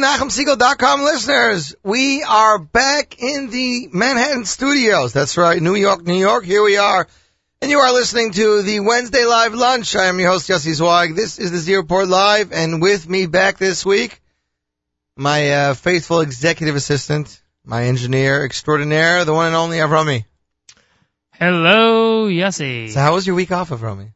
NachumSiegel.com listeners. We are back in the Manhattan studios. That's right, New York, New York. Here we are. And you are listening to the Wednesday Live Lunch. I am your host, Yossi Zweig. This is the Z Report Live, and with me back this week, my uh, faithful executive assistant, my engineer extraordinaire, the one and only Avrami. Hello, Yossi. So how was your week off, Avrami?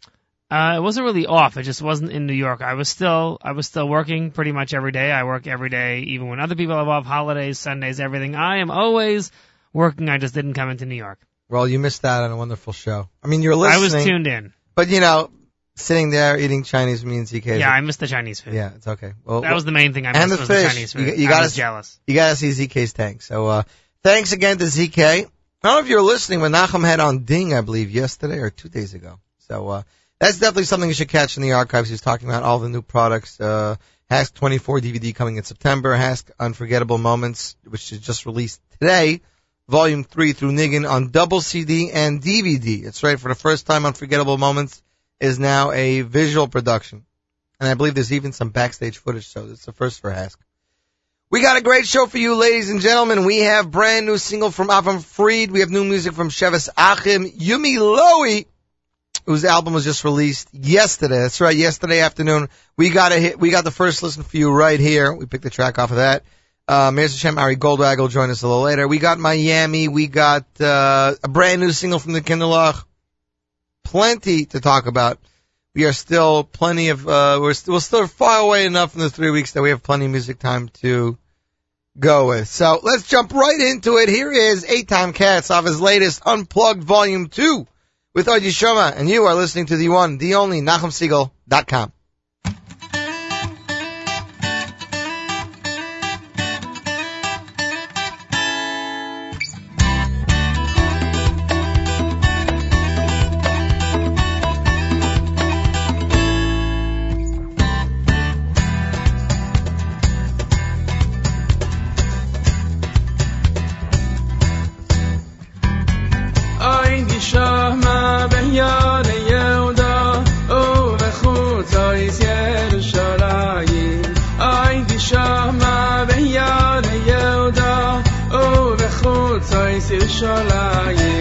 Uh, it wasn't really off. It just wasn't in New York. I was still, I was still working pretty much every day. I work every day, even when other people have off, holidays, Sundays, everything. I am always working. I just didn't come into New York. Well, you missed out on a wonderful show. I mean, you're listening. I was tuned in. But, you know, sitting there eating Chinese with me and ZK. Yeah, I missed the Chinese food. yeah, it's okay. Well, That was the main thing I missed and the was fish. the Chinese food. You- you I gotta was jealous. you gotta see ZK's tank. So, uh, thanks again to ZK. I don't know if you're listening when Nachum had on Ding, I believe, yesterday or two days ago. So, uh, that's definitely something you should catch in the archives. He was talking about all the new products, uh, HASC 24 DVD coming in September, HASC Unforgettable Moments, which is just released today, volume 3 through Niggin on double CD and DVD. It's right, for the first time Unforgettable Moments is now a visual production. And I believe there's even some backstage footage, so it's the first for HASC. We got a great show for you, ladies and gentlemen. We have brand new single from Avram Fried. We have new music from Shevis Achim. Yumi Lowy, whose album was just released yesterday. That's right, yesterday afternoon. We got a hit, we got the first listen for you right here. We picked the track off of that. Uh, Meir Hashem, Ari Goldwag will join us a little later. We got Miami. We got, uh, a brand new single from the Kinderlach. Plenty to talk about. We are still plenty of, uh, we're, st- we're still far away enough from the three weeks that we have plenty of music time to go with. So let's jump right into it. Here is Eight Time Cats off his latest Unplugged Volume 2 with Oji Shoma, and you are listening to the one, the only, NachumSiegel.com. Yerushalayim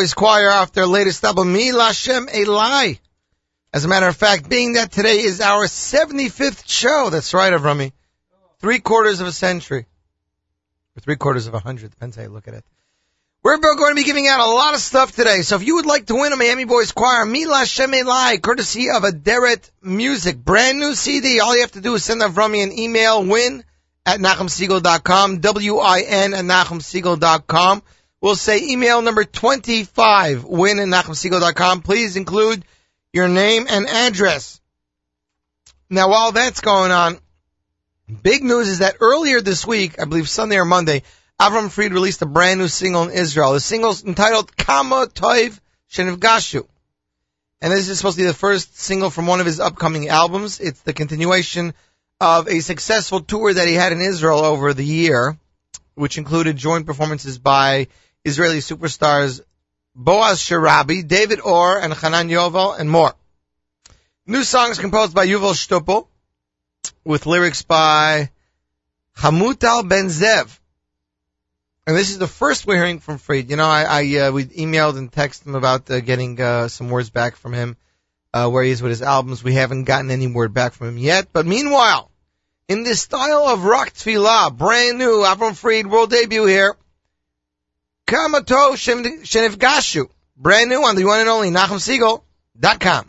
Boys Choir off their latest album, Mi Lashem Elai. As a matter of fact, being that today is our 75th show, that's right, Avrami. Three quarters of a century. Or three quarters of a hundred, depends how you look at it. We're going to be giving out a lot of stuff today, so if you would like to win a Miami Boys Choir, Mi Lashem Elai, courtesy of Aderet Music, brand new CD, all you have to do is send Avrami an email, win at NachumSiegel.com, W-I-N at NachumSiegel.com. We'll say email number 25, win at NachumSiegel.com. Please include your name and address. Now, while that's going on, big news is that earlier this week, I believe Sunday or Monday, Avram Fried released a brand new single in Israel. The single's entitled Kama Toiv Shenivgashu. And this is supposed to be the first single from one of his upcoming albums. It's the continuation of a successful tour that he had in Israel over the year, which included joint performances by Israeli superstars Boaz Sharabi, David D'Or, and Hanan Yovel, and more. New songs composed by Yuval Shtupel, with lyrics by Hamutal Ben Zev. And this is the first we're hearing from Fried. You know, I, I uh, we emailed and texted him about uh, getting uh, some words back from him, uh, where he is with his albums. We haven't gotten any word back from him yet. But meanwhile, in this style of rock tefillah, brand new Avram Fried world debut here. Kamato Shenifgashu. Brand new on the one and only NachumSiegel.com.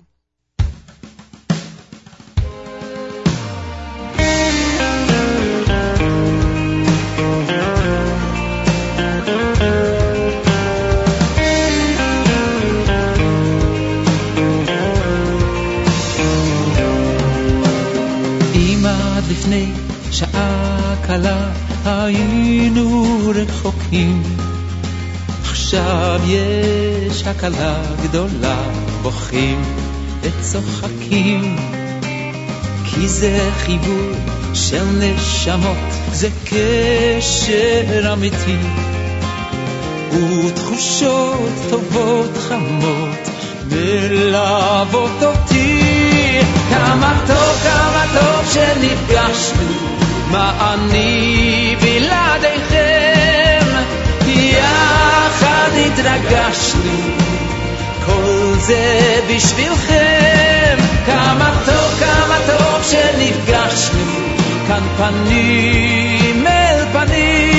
לפני שעה קלה היינו רחוקים עכשיו יש הקלה גדולה בוכים וצוחקים. כי זה חיבור של נשמות זה קשר אמיתי. ותחושות טובות חמות מלוות אותי. כמה טוב, כמה טוב שנפגשנו מה אני זה בשבילכם. כמה טוב, כמה טוב שנפגשנו. כאן פנים אל פנים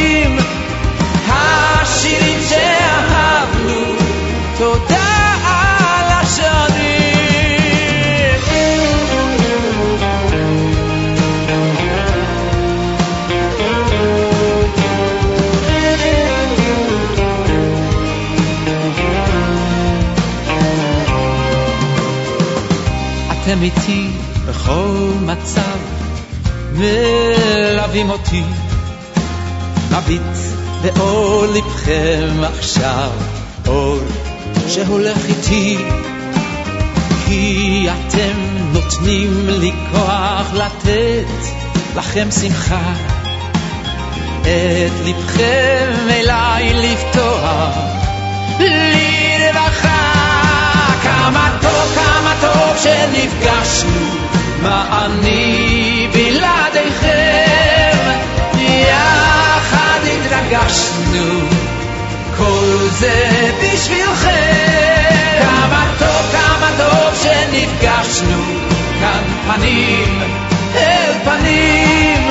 בכל מצב מלווים אותי. מביט באור לבכם עכשיו אור שהולך איתי. כי אתם נותנים לי כוח לתת לכם שמחה. את לבכם אליי לפתוח לרווחה. כמה טוב, כמה טוב שנפגשנו מה אני בלעדיכם? יחד התרגשנו כל זה בשבילכם. כמה טוב, כמה טוב שנפגשנו כאן פנים אל פנים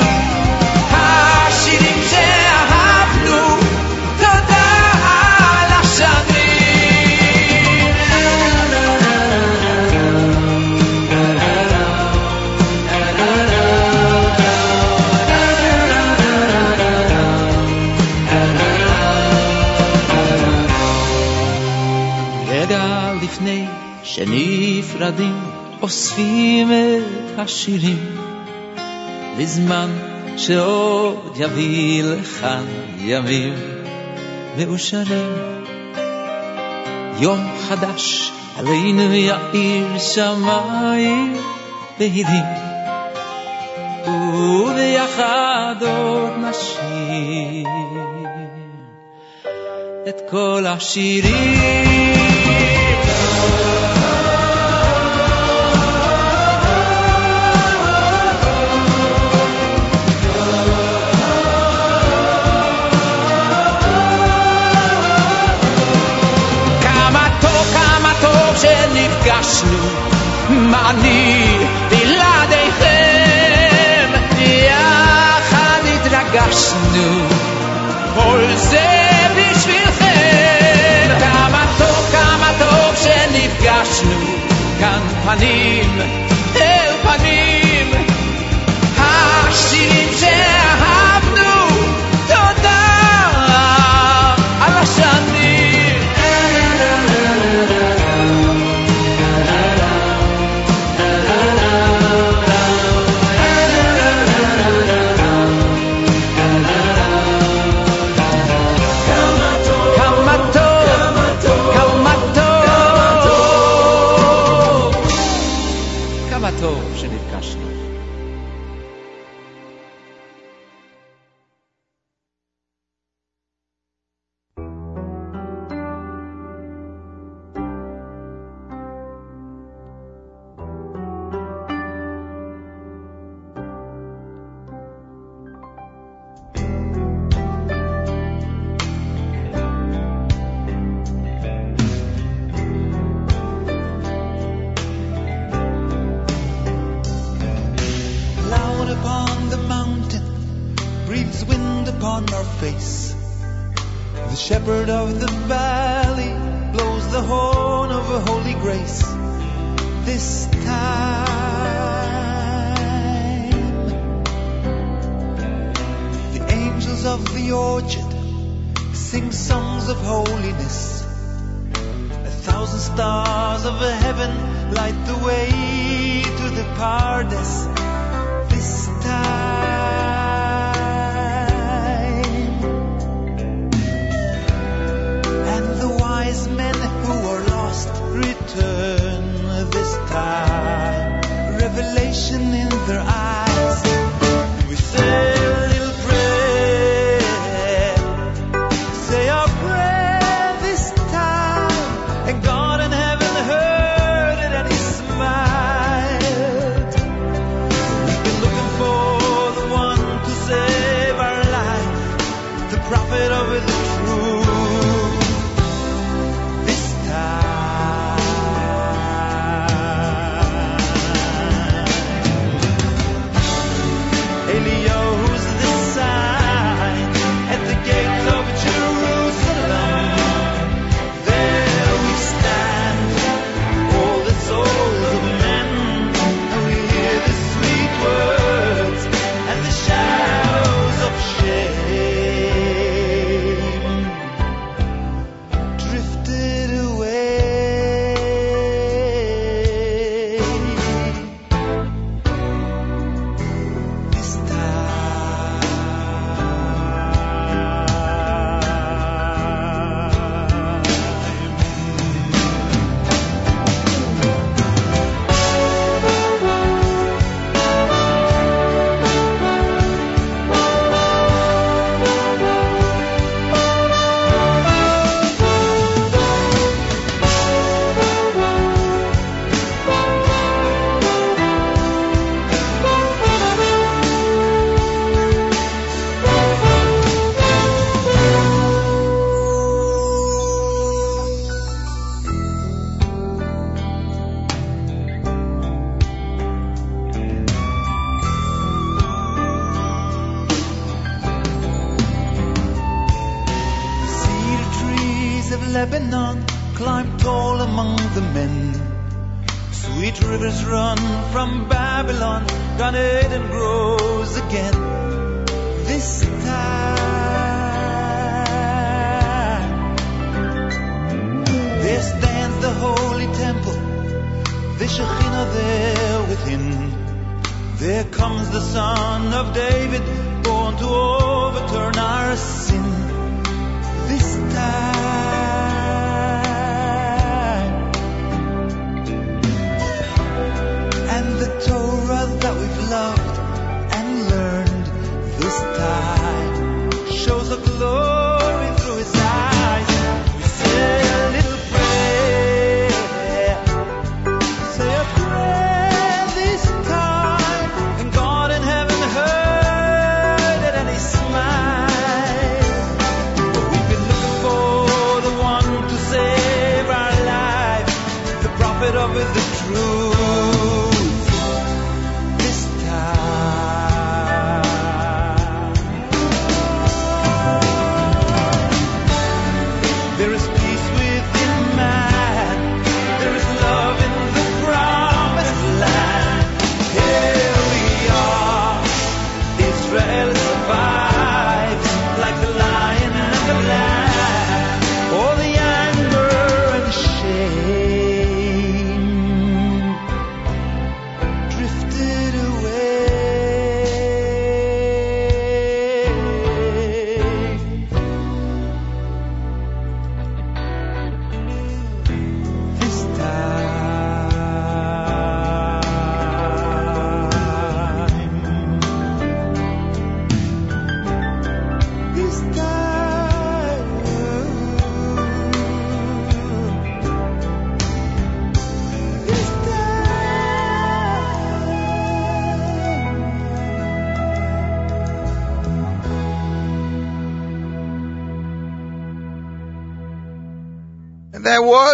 שנפרדים אוספים את השירים לזמן שעוד יביא לכאן ימים מאושרים. יום חדש עלינו יאיר שמיים בהירים וביחד עוד נשיר את כל השירים נפגשנו, מעני בלעדיכם, יחד התרגשנו, כל זה בשבילכם. כמה טוב, כמה טוב שנפגשנו, כאן פנים אל פנים. shepherd of the valley blows the horn of a holy grace this time. The angels of the orchard sing songs of holiness. A thousand stars of heaven light the way to the paradise. in their eyes. We say.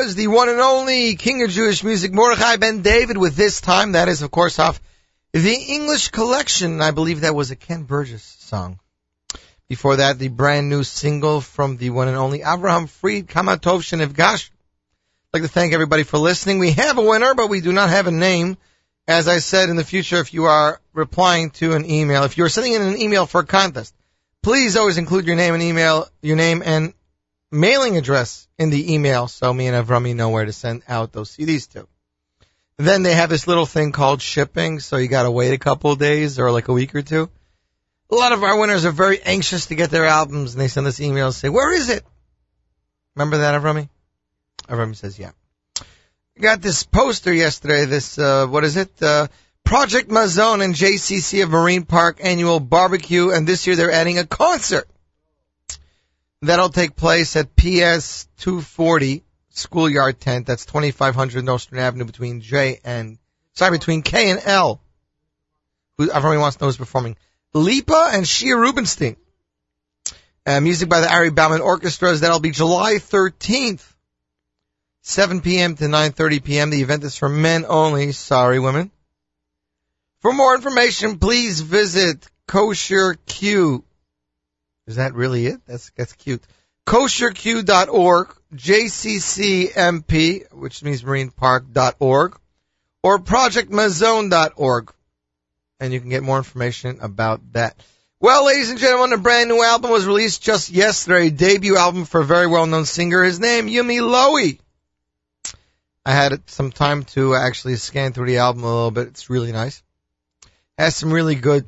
Was the one and only King of Jewish music, Mordechai Ben David, with this time. That is, of course, off the English collection. I believe that was a Ken Burgess song. Before that, the brand new single from the one and only Abraham Fried, Kamatov Shenivgash. I'd like to thank everybody for listening. We have a winner, but we do not have a name. As I said in the future, if you are replying to an email, if you're sending in an email for a contest, please always include your name and email, your name and mailing address in the email so me and Avrami know where to send out those CDs to. Then they have this little thing called shipping, so you gotta wait a couple days or like a week or two. A lot of our winners are very anxious to get their albums and they send us emails say, where is it? Remember that, Avrami? Avrami says, yeah. Got this poster yesterday, this, uh, what is it? Uh, Project Mazone and JCC of Marine Park annual barbecue, and this year they're adding a concert. That'll take place at PS 240 Schoolyard Tent. That's 2500 Nostrand Avenue between J and, sorry, between K and L. Who, everyone wants to know who's performing. Lipa and Shia Rubenstein. Uh, music by the Ari Bauman Orchestras. That'll be July 13th. 7 p.m. to 9.30 p.m. The event is for men only. Sorry, women. For more information, please visit Kosher Q. Is that really it? That's, that's cute. KosherQ.org, JCCMP, which means marinepark.org, or projectmazone.org. And you can get more information about that. Well, ladies and gentlemen, a brand new album was released just yesterday, debut album for a very well-known singer. His name, Yumi Lowy. I had some time to actually scan through the album a little bit. It's really nice. Has some really good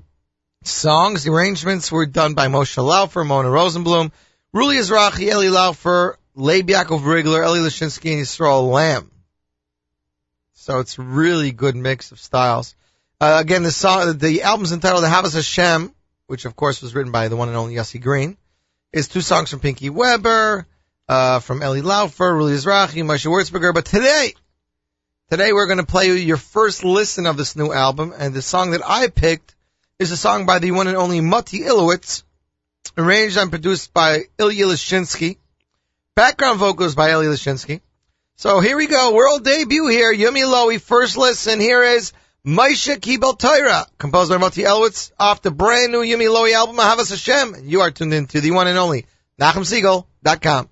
songs. The arrangements were done by Moshe Laufer, Mona Rosenblum, Ruli Izrahi, Eli Laufer, Leib Yaakov Rigler, Ilya Lashinsky, and Yisrael Lamm. So it's really good mix of styles. Uh, again, the song, the album's entitled Ahavas Hashem, which of course was written by the one and only Yossi Green. It's two songs from Pinky Weber, uh, from Eli Laufer, Ruli Izrahi, Moshe Wurzberger. But today, today we're going to play you your first listen of this new album, and the song that I picked is a song by the one and only Mati Ilowitz, arranged and produced by Ilya Lashinsky. Background vocals by Ilya Lashinsky. So here we go, world debut here, Yumi Lowy, first listen, here is Maisha Kibel Torah, composed by Mati Ilowitz, off the brand new Yumi Lowy album, Ahavas Hashem. You are tuned into the one and only NachumSiegel.com.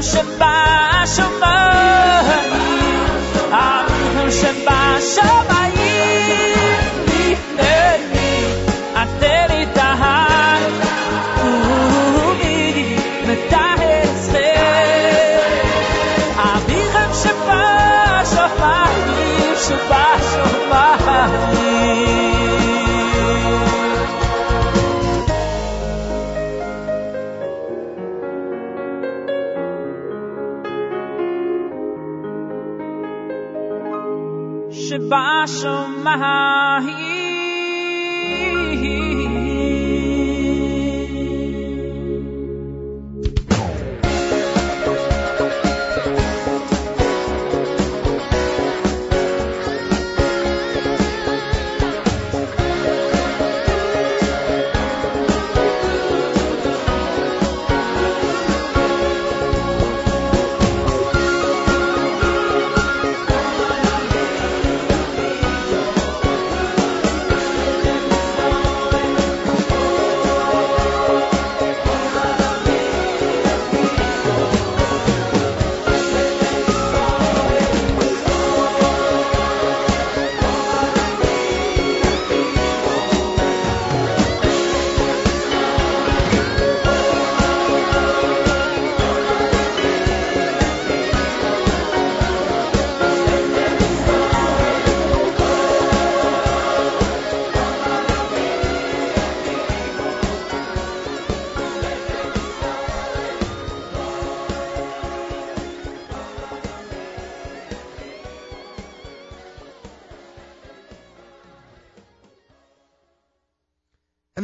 什么？什么啊不可什么什么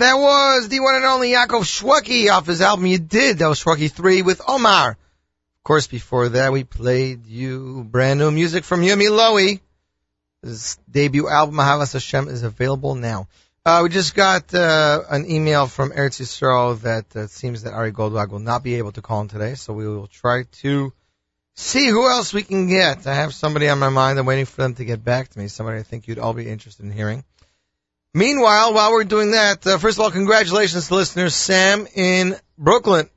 that was the one and only Yaakov Shwekey off his album Yedid. That was Shwekey 3 with Omar. Of course, before that, we played you brand new music from Yumi Lowy. His debut album, Ahavas Hashem, is available now. Uh, we just got uh, an email from Eretz Yisrael that uh, seems that Ari Goldwag will not be able to call in today, so we will try to see who else we can get. I have somebody on my mind. I'm waiting for them to get back to me. Somebody I think you'd all be interested in hearing. Meanwhile, while we're doing that, uh, first of all, congratulations to listener Sam in Brooklyn,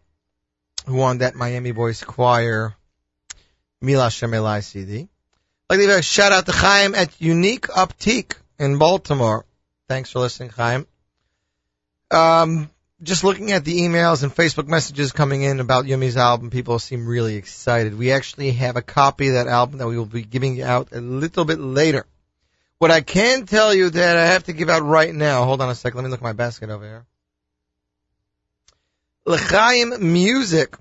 who won that Miami Boys Choir Mila Shemelai CD. I'd like to give a shout out to Chaim at Unique Optique in Baltimore. Thanks for listening, Chaim. Um, just looking at the emails and Facebook messages coming in about Yumi's album, people seem really excited. We actually have a copy of that album that we will be giving out a little bit later. What I can tell you that I have to give out right now, hold on a second, let me look at my basket over here. L'chaim Music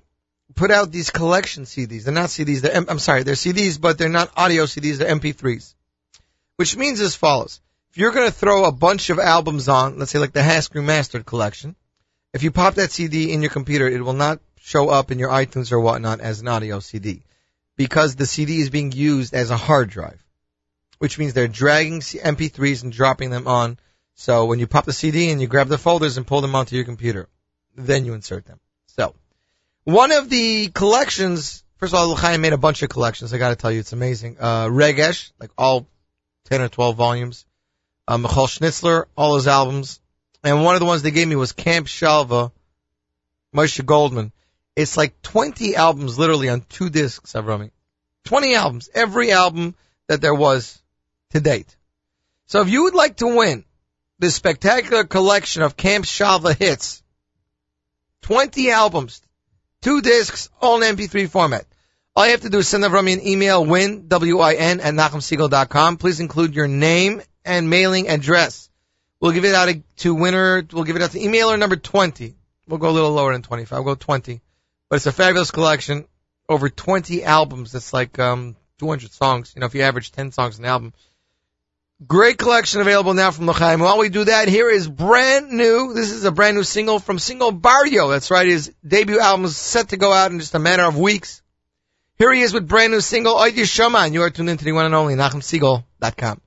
put out these collection CDs. They're not CDs, they're, I'm sorry, they're CDs, but they're not audio CDs, they're MP3s. Which means as follows. If you're gonna throw a bunch of albums on, let's say like the HASC Remastered collection, if you pop that CD in your computer, it will not show up in your iTunes or whatnot as an audio CD. Because the CD is being used as a hard drive. Which means they're dragging C- MP3s and dropping them on. So when you pop the CD and you grab the folders and pull them onto your computer, then you insert them. So, one of the collections, first of all, L'chaim made a bunch of collections. I gotta tell you, it's amazing. Uh, Regesh, like all 10 or 12 volumes. Uh, Michal Schnitzler, all his albums. And one of the ones they gave me was Camp Shalva, Moshe Goldman. It's like 20 albums literally on two discs, Avrami. 20 albums. Every album that there was to date. So if you would like to win this spectacular collection of Camp Shalva hits, 20 albums, two discs, all in MP3 format. All you have to do is send Avrami an email, win, W-I-N, at NachumSiegel.com. Please include your name and mailing address. We'll give it out to winner, we'll give it out to emailer number 20. We'll go a little lower than 25, we'll go 20. But it's a fabulous collection, over 20 albums. That's like, um, 200 songs. You know, if you average 10 songs an album. Great collection available now from L'chaim. While we do that, here is brand new. This is a brand new single from Single Barrio. That's right. His debut album is set to go out in just a matter of weeks. Here he is with brand new single, Oid Yishama, and you are tuned into the one and only NachumSiegel.com.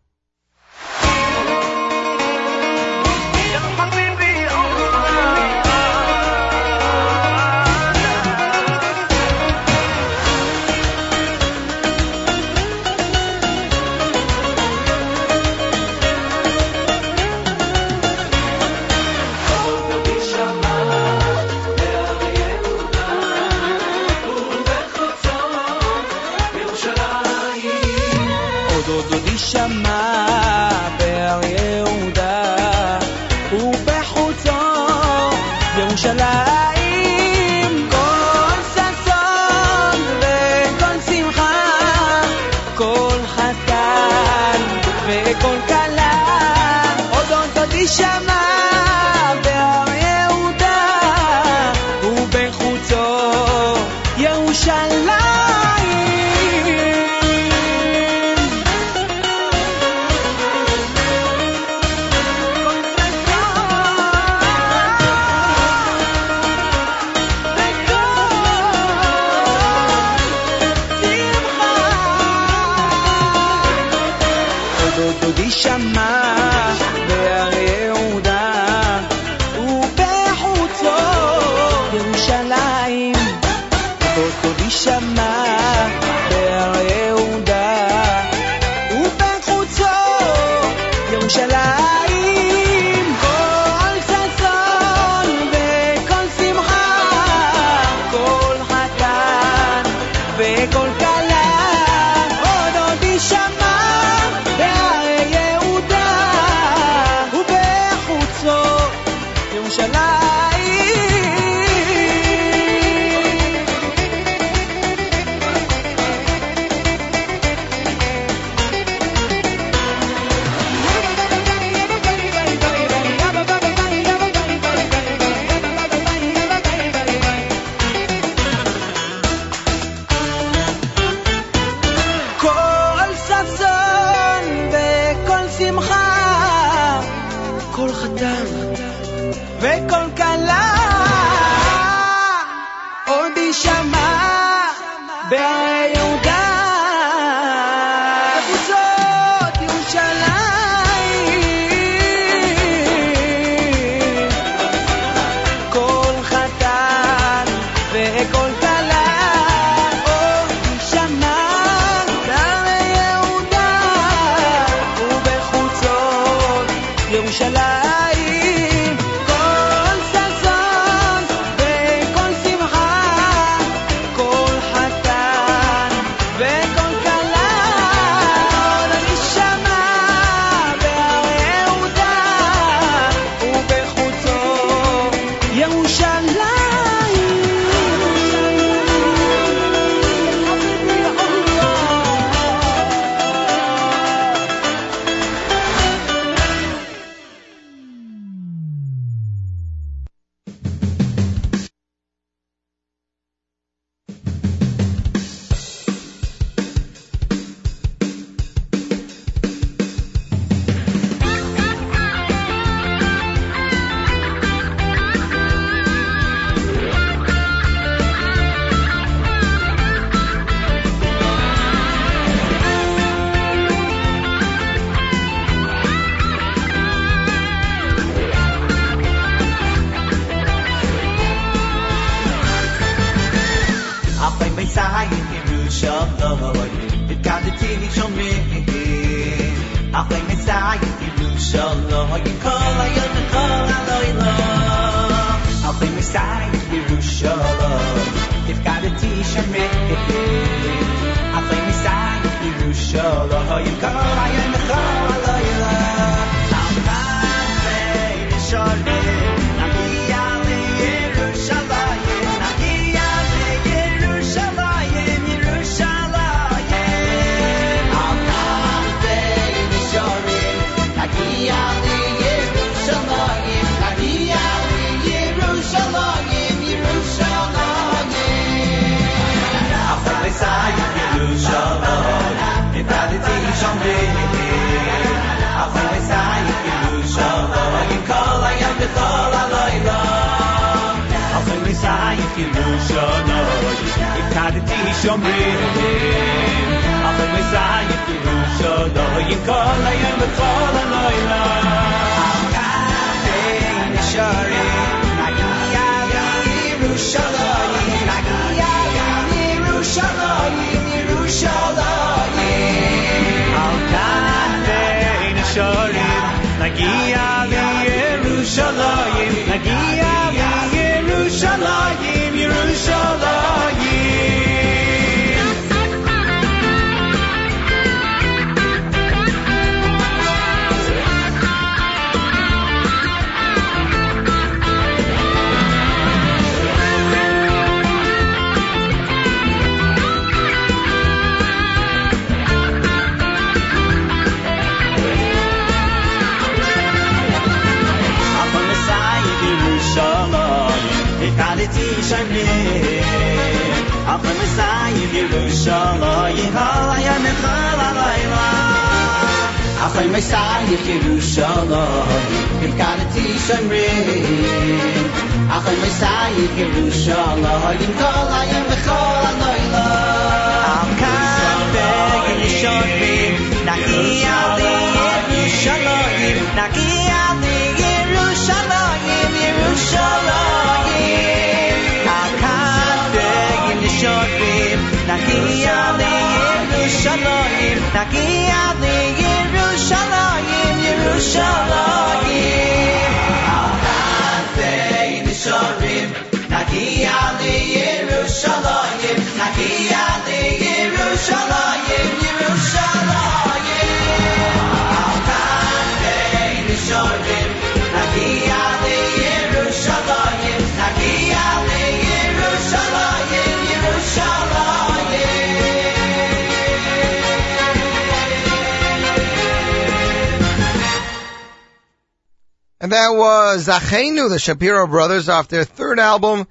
was the Shapiro brothers, off their third album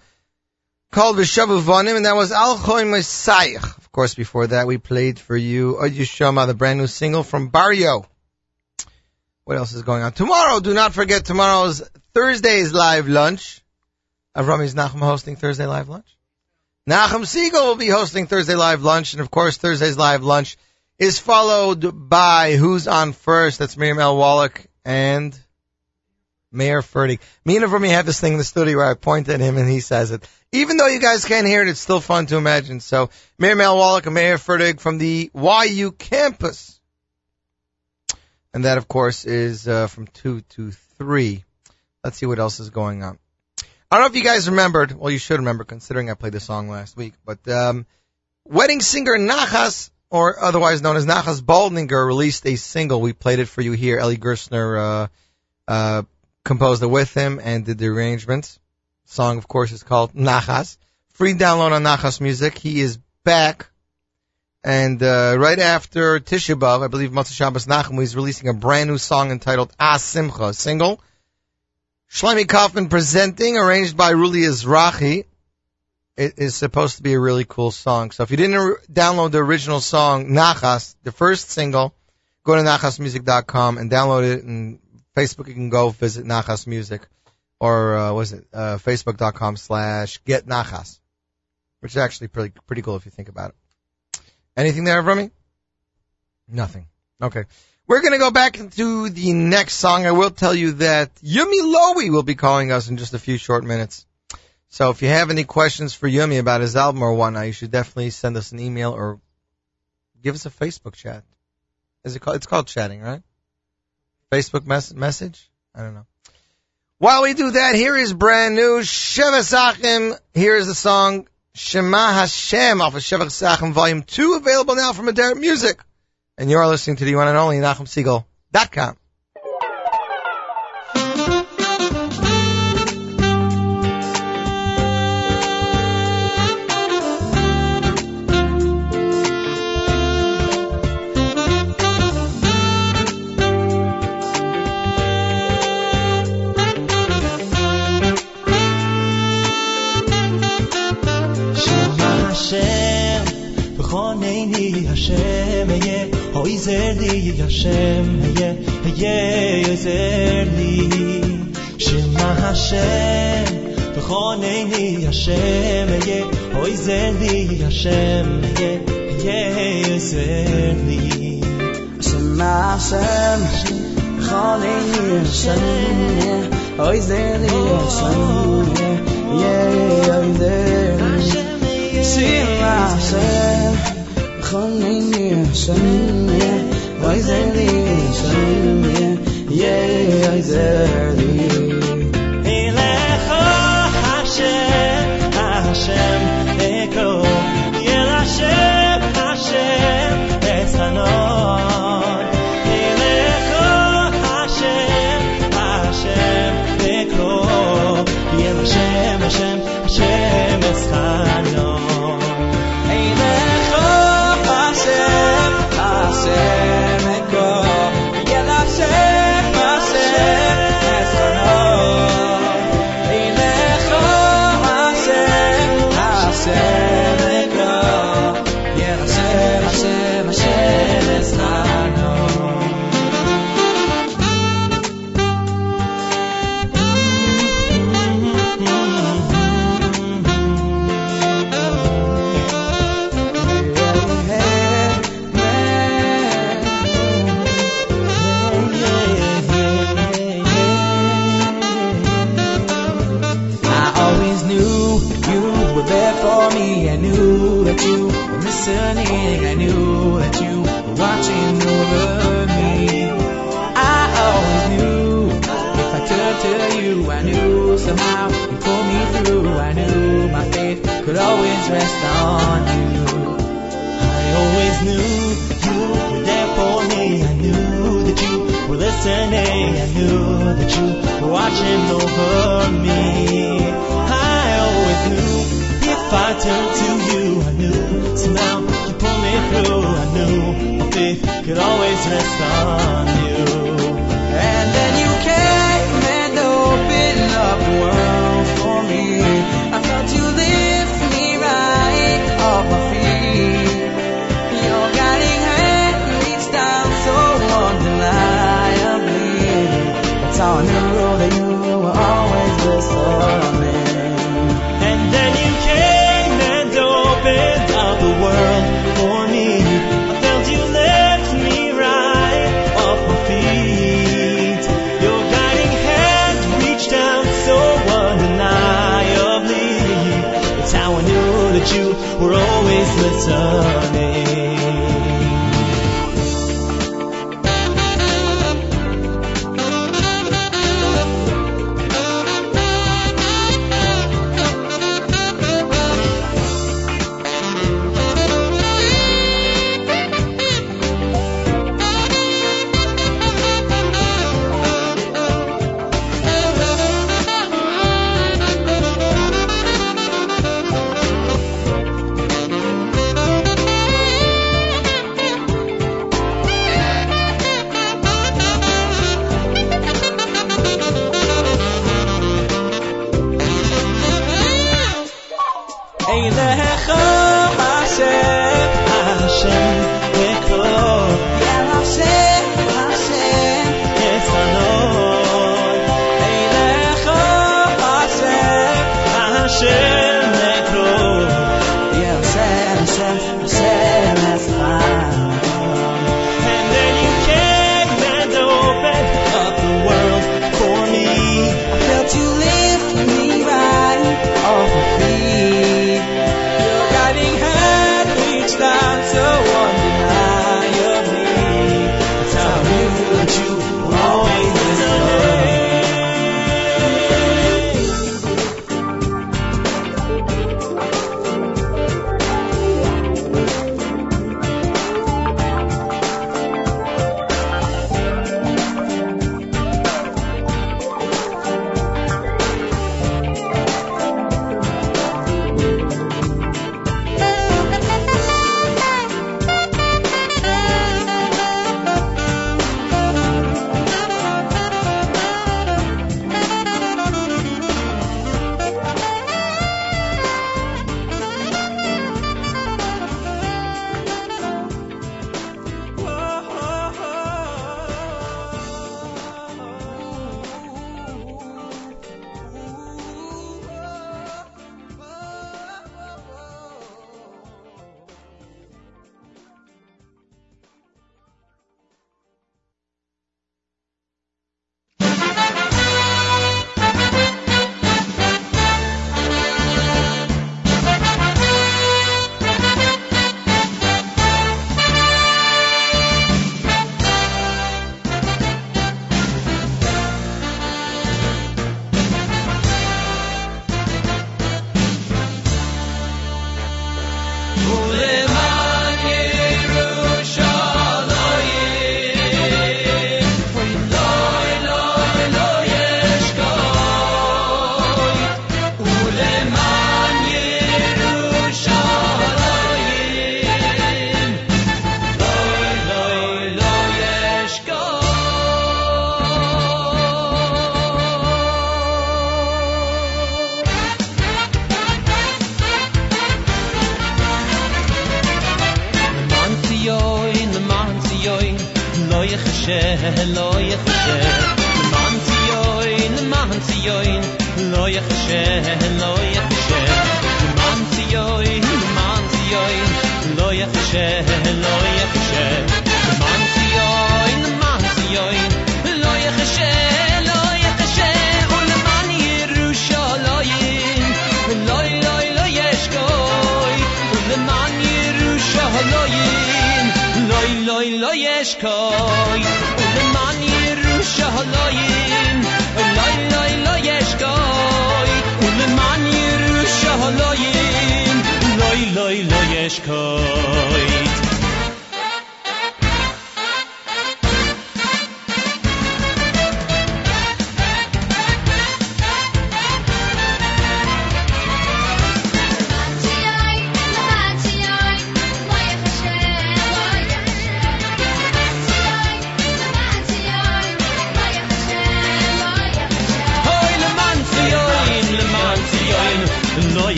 called Vishavu Vanim, and that was Al Choy. Of course, before that, we played for you Od Yishama, the brand new single from Barrio. What else is going on? Tomorrow, do not forget tomorrow's Thursday's live lunch. Avram is Nachum hosting Thursday live lunch. Nachum Siegel will be hosting Thursday live lunch, and of course, Thursday's live lunch is followed by Who's on First. That's Miriam L. Wallach and Mayor Fertig. Me and Avrami have this thing in the studio where I point at him and he says it. Even though you guys can't hear it, it's still fun to imagine. So, Mayor L. Wallach and Mayor Fertig from the YU campus. And that, of course, is uh, from 2 to 3. Let's see what else is going on. I don't know if you guys remembered. Well, you should remember considering I played the song last week. But um, wedding singer Nachas, or otherwise known as Nachas Baldinger, released a single. We played it for you here. Eli Gerstner uh, uh, composed it with him and did the arrangements. Song, of course, is called Nachas. Free download on Nachas Music. He is back. And uh, right after Tisha B'Av, I believe Motzei Shabbos Nachamu, he's releasing a brand new song entitled As Simcha, single. Shlomi Kaufman presenting, arranged by Ruli Izrahi. It is supposed to be a really cool song. So if you didn't download the original song, Nachas, the first single, go to nachasmusic.com and download it. And Facebook, you can go visit Nachas Music. Or, uh, was it, uh, facebook.com slash get Nachas. Which is actually pretty, pretty cool if you think about it. Anything there from me? Nothing. Okay. We're going to go back into the next song. I will tell you that Yumi Lowy will be calling us in just a few short minutes. So if you have any questions for Yumi about his album or whatnot, you should definitely send us an email or give us a Facebook chat. Is it called? It's called chatting, right? Facebook mes- message? I don't know. While we do that, here is brand new Sheva Sachim. Here is the song Shema Hashem off of Sheva Sachim Volume 2, available now from Aderet Music. And you're listening to the one and only NachumSiegel.com. v'choneni Hashem, Heye, hoizer li Hashem, Heye, Heye, hoizer li. Shema Hashem, v'choneni Hashem, Heye, hoizer li Hashem, Heye, Heye, hoizer li. Shema Hashem, v'choneni Hashem, hoizer li Hashem, Heye, hoizer li. Shema Hashem, Elecha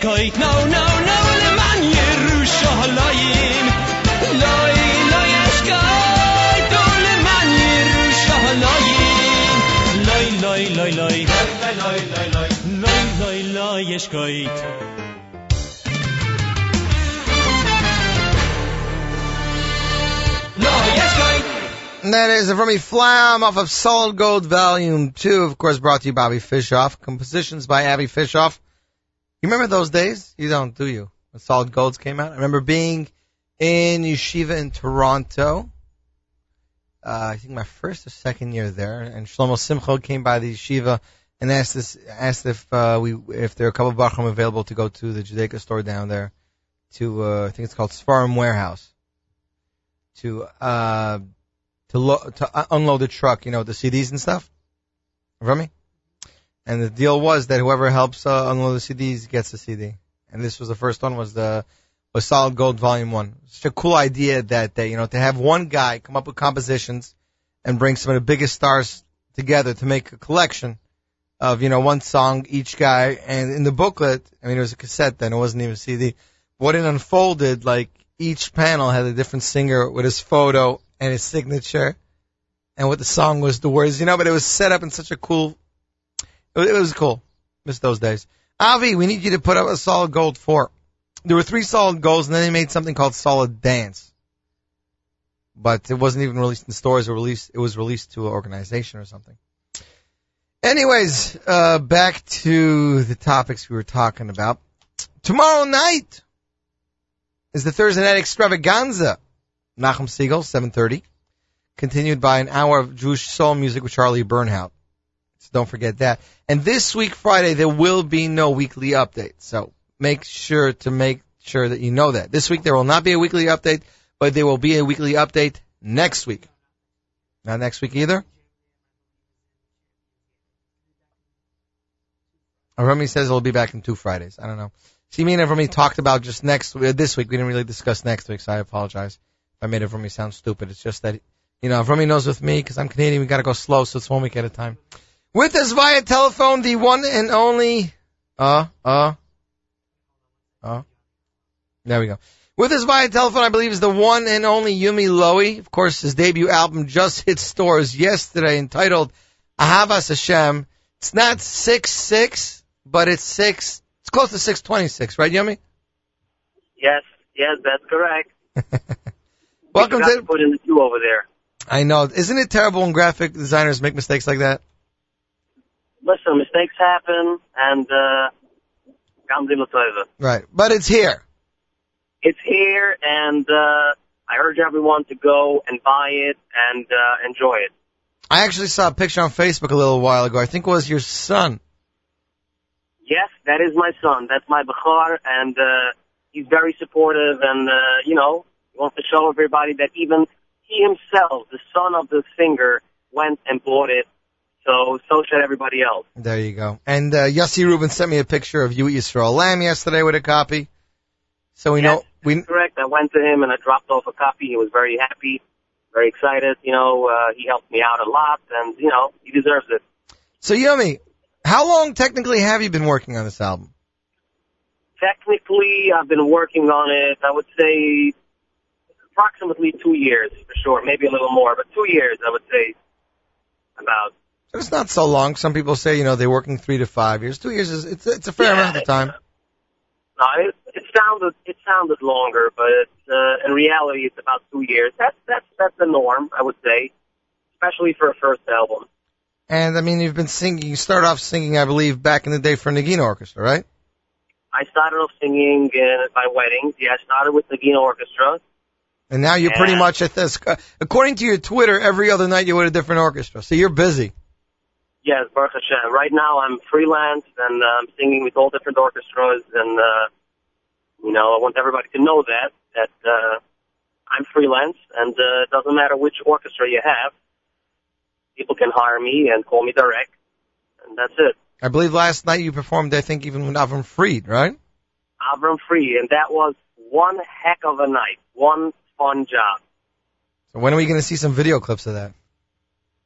No no no le man Yerushalayim, loy lo yeshkoy. Le man Yerushalayim, loy loy loy loy loy loy loy loy yeshkoy. Lo yeshkoy. And that is from Flam off of Solid Gold Volume 2, of course brought to you by Avi Fishoff. Compositions by Avi Fishoff. You remember those days? You don't, do you? When Solid Golds came out? I remember being in yeshiva in Toronto. Uh, I think my first or second year there, and Shlomo Simcha came by the yeshiva and asked us, asked if uh, we if there are a couple of bachram available to go to the Judaica store down there, to uh, I think it's called Sfarim Warehouse, to uh, to lo- to uh, unload the truck, you know, the CDs and stuff. From me. And the deal was that whoever helps uh, unload the CDs gets the CD. And this was the first one was the was Solid Gold Volume One. Such a cool idea that day, you know, to have one guy come up with compositions and bring some of the biggest stars together to make a collection of you know one song each guy. And in the booklet, I mean, it was a cassette then; it wasn't even a CD. What it unfolded, like each panel had a different singer with his photo and his signature, and what the song was, the words, you know. But it was set up in such a cool. It was, cool. Miss those days. Avi, we need you to put up a solid gold four. There were three solid goals, and then they made something called Solid Dance. But it wasn't even released in stores. Or released, it was released to an organization or something. Anyways, uh, back to the topics we were talking about. Tomorrow night is the Thursday night extravaganza. Nachum Siegel, 7.30. Continued by an hour of Jewish soul music with Charlie Bernhaut. So don't forget that. And this week, Friday, there will be no weekly update. So make sure to make sure that you know that. This week, there will not be a weekly update, but there will be a weekly update next week. Not next week either. Remy says it'll be back in two Fridays. I don't know. See, me and Remy talked about just next uh, this week. We didn't really discuss next week, so I apologize if I made Remy sound stupid. It's just that you know, if knows with me because I'm Canadian, we got to go slow, so it's one week at a time. With us via telephone, the one and only uh uh uh. There we go. With us via telephone, I believe, is the one and only Yumi Lowy. Of course, his debut album just hit stores yesterday, entitled Ahavas Hashem. It's not six six, but it's six. It's close to six twenty six, right, Yumi? Yes, yes, that's correct. Welcome you to. put in the two over there. I know. Isn't it terrible when graphic designers make mistakes like that? Listen, mistakes happen, and uh, Gamze Latova. Right. But it's here. It's here, and uh, I urge everyone to go and buy it and uh, enjoy it. I actually saw a picture on Facebook a little while ago. I think it was your son. Yes, that is my son. That's my Bachar, and uh, he's very supportive, and uh, you know, he wants to show everybody that even he himself, the son of the singer, went and bought it. So, so should everybody else. There you go. And uh, Yossi Rubin sent me a picture of you at Yisrael Lamm yesterday with a copy. So we know we Correct. I went to him and I dropped off a copy. He was very happy, very excited. You know, uh, he helped me out a lot, and you know, he deserves it. So Yumi, how long technically have you been working on this album? Technically, I've been working on it. I would say approximately two years for sure, maybe a little more, but two years I would say about. It's not so long. Some people say, you know, they're working three to five years. Two years is it's it's a fair amount of time. No, it, it sounded it sounded longer, but it's, uh, in reality, it's about two years. That's that's that's the norm, I would say, especially for a first album. And I mean, you've been singing. You started off singing, I believe, back in the day for Neginah Orchestra, right? I started off singing uh, at my weddings. Yeah, I started with the Gino Orchestra. And now you're pretty much at this. According to your Twitter, every other night you're with a different orchestra, so you're busy. Yes, Baruch Hashem. Right now, I'm freelance and uh, I'm singing with all different orchestras, and uh, you know, I want everybody to know that that uh, I'm freelance, and uh, it doesn't matter which orchestra you have. People can hire me and call me direct, and that's it. I believe last night you performed, I think, even with Avram Fried, right? Avram Fried, and that was one heck of a night, one fun job. So when are we going to see some video clips of that?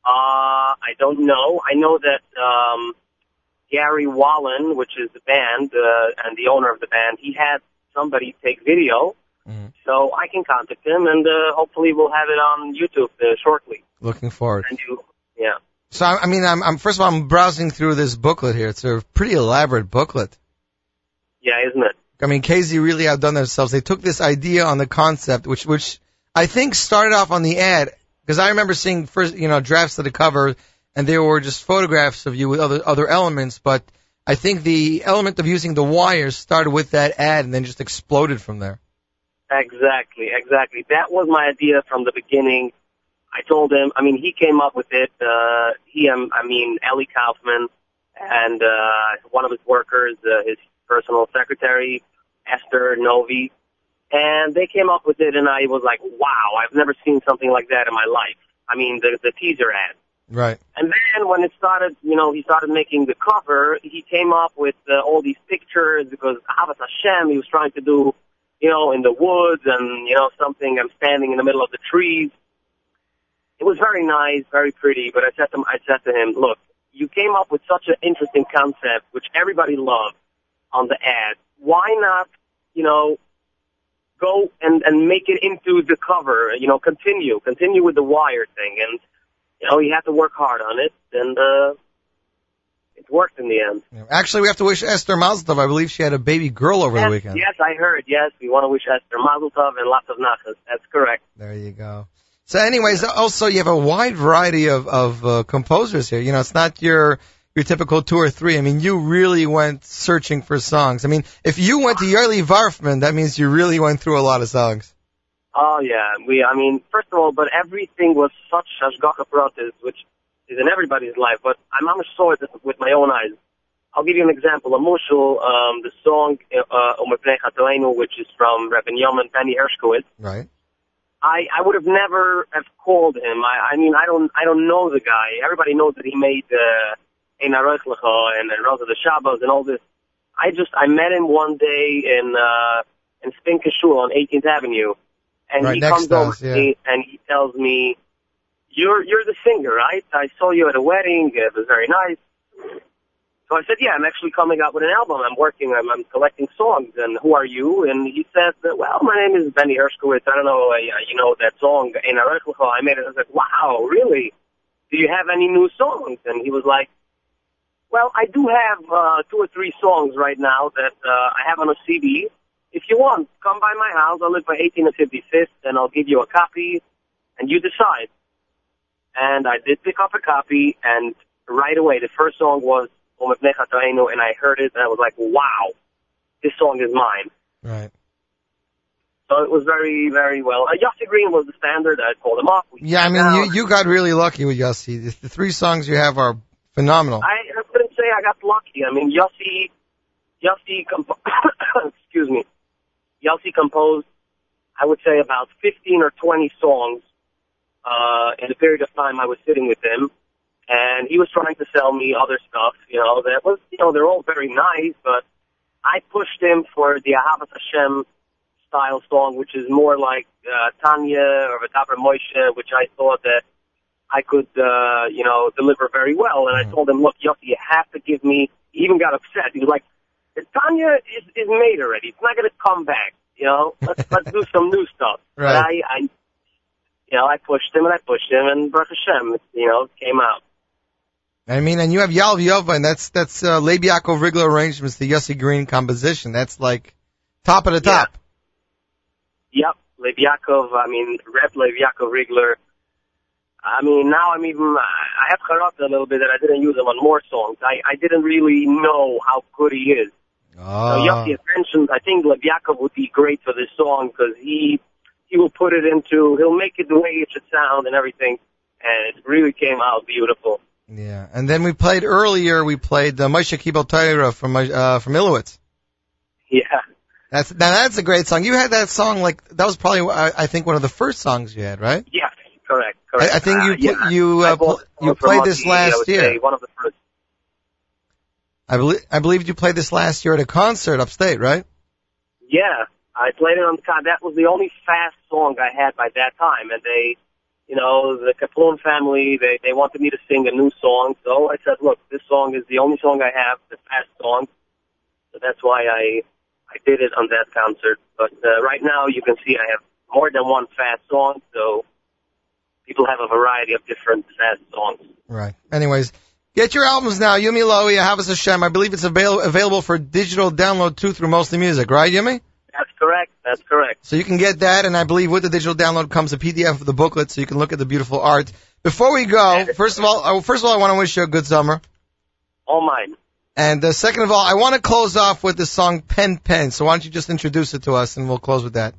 Uh, I don't know. I know that um, Gary Wallen, which is the band uh, and the owner of the band, he had somebody take video, so I can contact him, and uh, hopefully we'll have it on YouTube uh, shortly. Looking forward. And you, yeah. So I I mean, I'm, I'm first of all, I'm browsing through this booklet here. It's a pretty elaborate booklet. Yeah, isn't it? I mean, KZ really outdone themselves. They took this idea on the concept, which which I think started off on the ad, because I remember seeing first, you know, drafts of the cover, and there were just photographs of you with other other elements. But I think the element of using the wires started with that ad, and then just exploded from there. Exactly, exactly. That was my idea from the beginning. I told him, I mean, he came up with it. Uh, he, um, I mean, Ellie Kaufman and uh, one of his workers, uh, his personal secretary, Esther Novi, and they came up with it, and I was like, wow, I've never seen something like that in my life. I mean, the the teaser ad. Right. And then when it started, you know, he started making the cover, he came up with uh, all these pictures because Ahavas Hashem, he was trying to do, you know, in the woods and, you know, something, I'm standing in the middle of the trees. It was very nice, very pretty, but I said to him, I said to him, look, you came up with such an interesting concept, which everybody loved on the ad. Why not, you know, go and, and make it into the cover, you know, continue, continue with the wire thing. And, you know, he had to work hard on it, and uh, it worked in the end. Actually, we have to wish Esther Mazel Tov. I believe she had a baby girl over yes, the weekend. yes, I heard. Yes, we want to wish Esther Mazel Tov and lots of nachas. That's correct. There you go. So, anyways, also you have a wide variety of of uh, composers here. You know, it's not your your typical two or three. I mean, you really went searching for songs. I mean, if you went to Yerli Varfman, that means you really went through a lot of songs. Oh yeah, we. I mean, first of all, but everything was such hashgacha pratis, which is in everybody's life. But I'm not saw it with my own eyes. I'll give you an example. A mushal, um, the song uh, "Umepnei Chatoenu," which is from Rabbi Yoman Benny Hershkowitz. Right. I I would have never have called him. I I mean I don't I don't know the guy. Everybody knows that he made uh, Ein Aroch Lecha and, and Rosa the Shabbos and all this. I just I met him one day in uh in Spinka Shul on 18th Avenue, and Right he comes over us, to me and he tells me, "You're you're the singer, right? I saw you at a wedding. It was very nice." So I said, "Yeah, I'm actually coming out with an album. I'm working. I'm, I'm collecting songs. And who are you?" And he said, "Well, my name is Benny Hershkowitz. I don't know, uh, you know that song Ein Aroch Lecha. I made it." I was like, "Wow, really? Do you have any new songs?" And he was like, Well, I do have uh, two or three songs right now that uh, I have on a CD. If you want, come by my house. I live by 18 and 55th, and I'll give you a copy, and you decide. And I did pick up a copy, and right away, the first song was Om Epnecha Ta'enu, and I heard it, and I was like, wow, this song is mine. Right. So it was very, very well. Uh, Yossi Green was the standard. I called him up. We Yeah, I mean, you, you got really lucky with Yossi. The, the three songs you have are phenomenal. I say I got lucky. I mean, Yossi, Yossi, comp- excuse me, Yossi composed, I would say about 15 or 20 songs, uh, in the period of time I was sitting with him. And he was trying to sell me other stuff, you know, that was, you know, they're all very nice, but I pushed him for the Ahavas Hashem style song, which is more like, uh, Tanya or V'daber Moshe, which I thought that I could, uh, you know, deliver very well. And I told him, look, Yossi, you have to give me, he even got upset. He was like, Tanya is, is made already. It's not going to come back. You know, let's, let's do some new stuff. But I, Right. I, you know, I pushed him and I pushed him and Baruch Hashem, you know, came out. I mean, and you have Yal Yova, and that's that's uh, Leib Yaakov Rigler arrangements, the Yossi Green composition. That's like top of the top. Yeah. Yep, Leib Yaakov, I mean, Rep Leib Yaakov Rigler. I mean, now I'm even, I have Charata a little bit that I didn't use him on more songs. I, I didn't really know how good he is. So Oh. Yossi had mentioned, ah. I think Leib Yaakov would be great for this song because he, he will put it into, he'll make it the way it should sound and everything. And it really came out beautiful. Yeah, and then we played earlier. We played uh, the Moshe Kibbel Torah from uh, from Ilowitz. Yeah. That's now that's a great song. You had that song like that was probably I, I think one of the first songs you had, right? Yes, correct, correct. I, I think Uh, you yeah, you uh, pl- you played this last year. One of the first. I believe I believe you played this last year at a concert upstate, right? Yeah, I played it on the con. That was the only fast song I had by that time, and they, you know, the Kaplan family, they they wanted me to sing a new song, so I said, look, this song is the only song I have, the fast song, so that's why I I did it on that concert. But uh, right now, you can see I have more than one fast song, so people have a variety of different fast songs. Right. Anyways, get your albums now. Yumi Lowy, Havas Hashem. I believe it's avail- available for digital download too through Mostly Music, right, Yumi? That's correct. That's correct. So you can get that, and I believe with the digital download comes a PDF of the booklet, so you can look at the beautiful art. Before we go, first of all, uh, first of all, I want to wish you a good summer. All mine. And uh, second of all, I want to close off with the song Pen Pen. So why don't you just introduce it to us, and we'll close with that.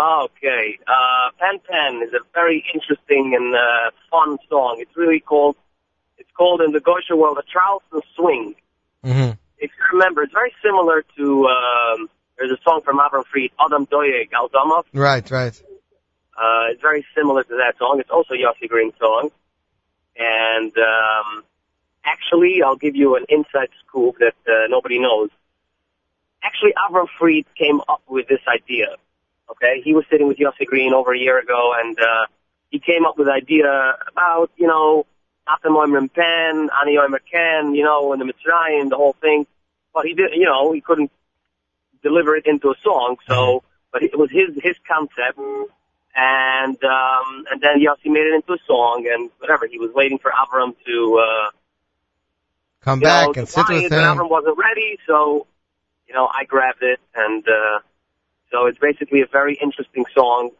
Okay. Uh, Pen Pen is a very interesting and uh, fun song. It's really called, it's called in the Gosha world a Charleston Swing. Mm-hmm. If you remember, it's very similar to, um, there's a song from Avram Fried, Adam Doye Galdamov. Right, right. Uh, it's very similar to that song. It's also a Yossi Green song. And, um, actually, I'll give you an inside scoop that uh, nobody knows. Actually, Avram Fried came up with this idea. Okay, he was sitting with Yossi Green over a year ago, and uh, he came up with the idea about, you know, Atem Oimrim Pen, Ani Oimer Ken, you know, and the Mitzrayim, the whole thing. But he did, you know, he couldn't deliver it into a song, so, but it was his, his concept. And, um, and then Yossi made it into a song, and whatever, he was waiting for Avram to, uh, Come back know, and sit with him. Avram wasn't ready, so, you know, I grabbed it, and, uh, so it's basically a very interesting song.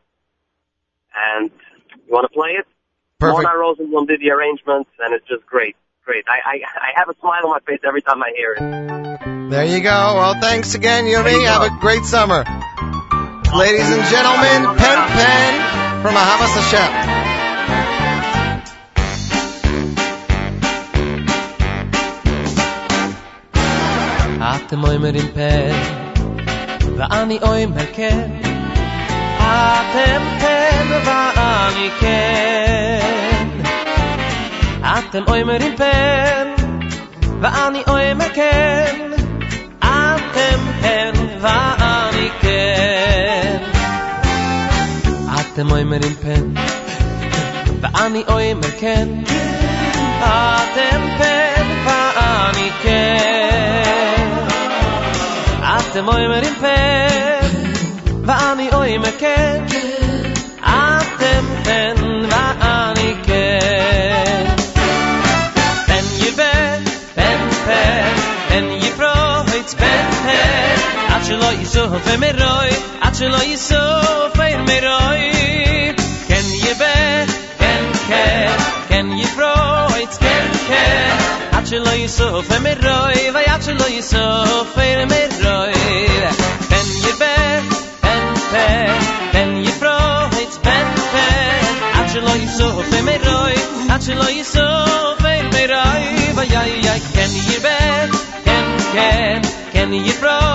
And you want to play it? Perfect. Mona Rosenblum did the arrangements, and it's just great. Great. I, I, I have a smile on my face every time I hear it. There you go. Well, thanks again, Yumi. Have a great summer. Awesome. Ladies and gentlemen, Pen Pen from Ahavas Hashem. אתם אומרים פן ואני אומר כן. אתם פן ואני כן. אתם אומרים פן, ואני אומר כן. אתם פן ואני כן. אתם אומרים פן, ואני אומר כן. אתם פן ואני כן. te moimer in pen va ani oy me ken atem pen va ani ken pen je ben pen pen pen je pro it's pen pen at shlo iso fe meroy at shlo iso fe meroy chlo yosof em er roy vay at chlo yosof er em er roy. Ken ye be ken ken ye pro it's ben pe at chlo yosof em roy at chlo yosof vay ay ay ken ye be ken ken ken ye ken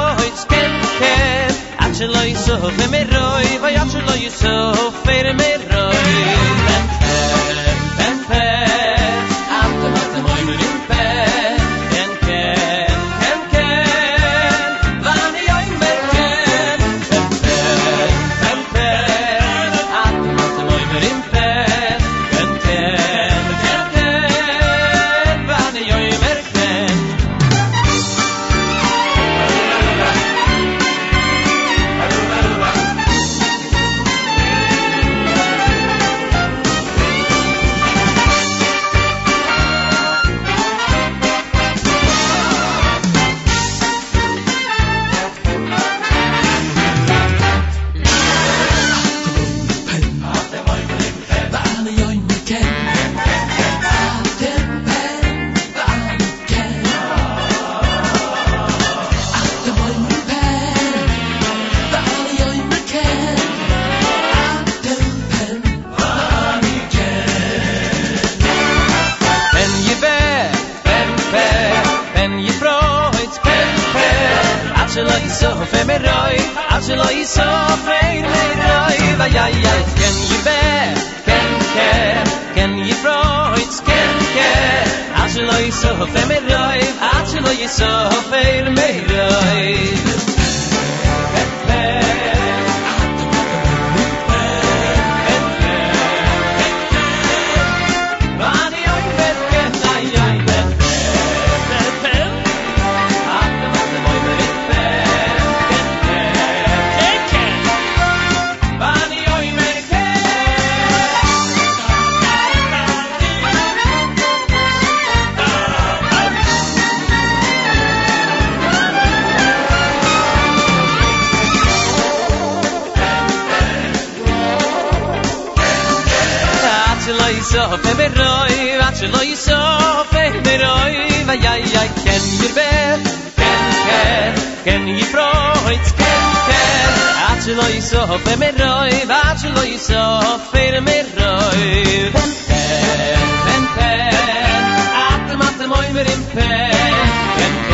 ken i froits ken ken. Ach lo i so fe me roi ach lo i so fe me roi ken ken ken ken. Ach mat moi mer im pen ken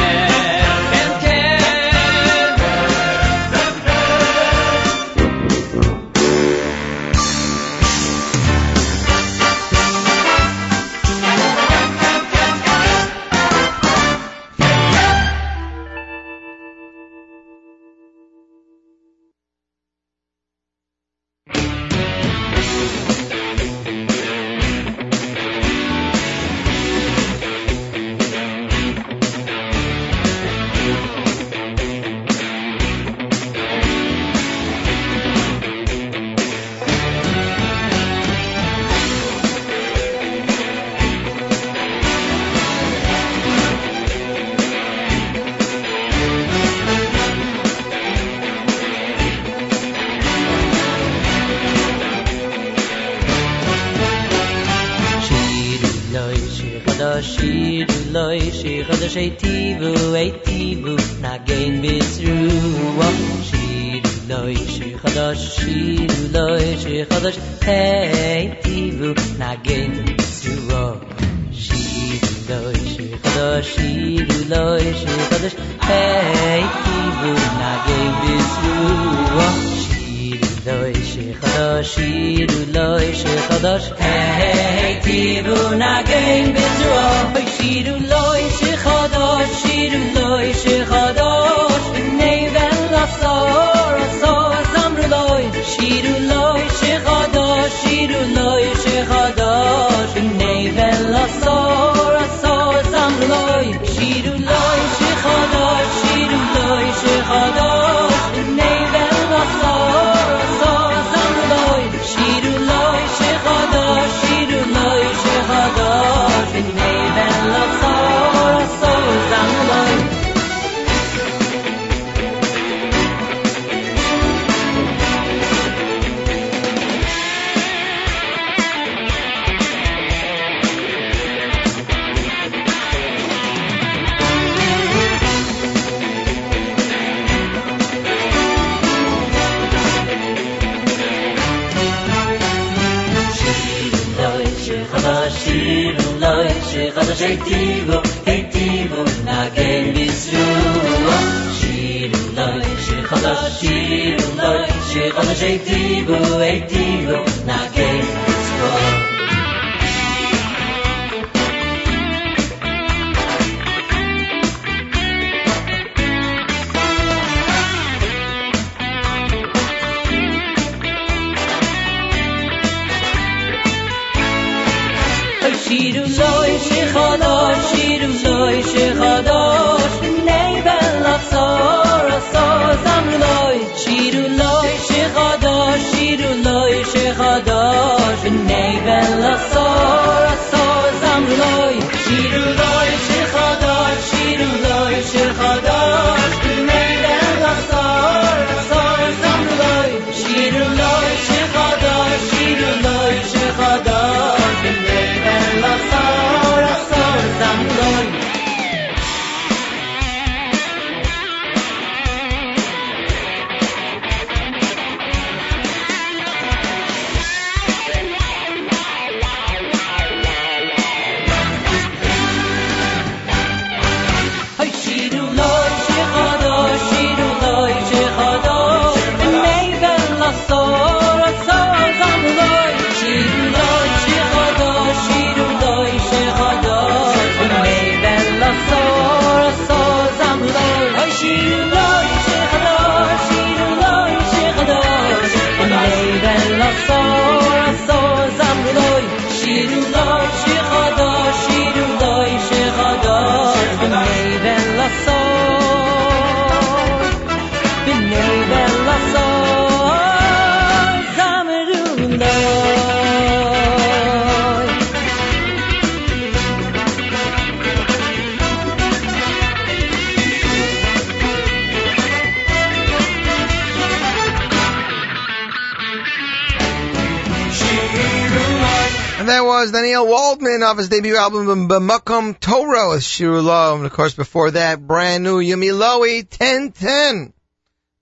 was Daniel Waldman off his debut album B'Makom Torah with Shiru Lo. And of course before that, brand new Yumi Lowy 1010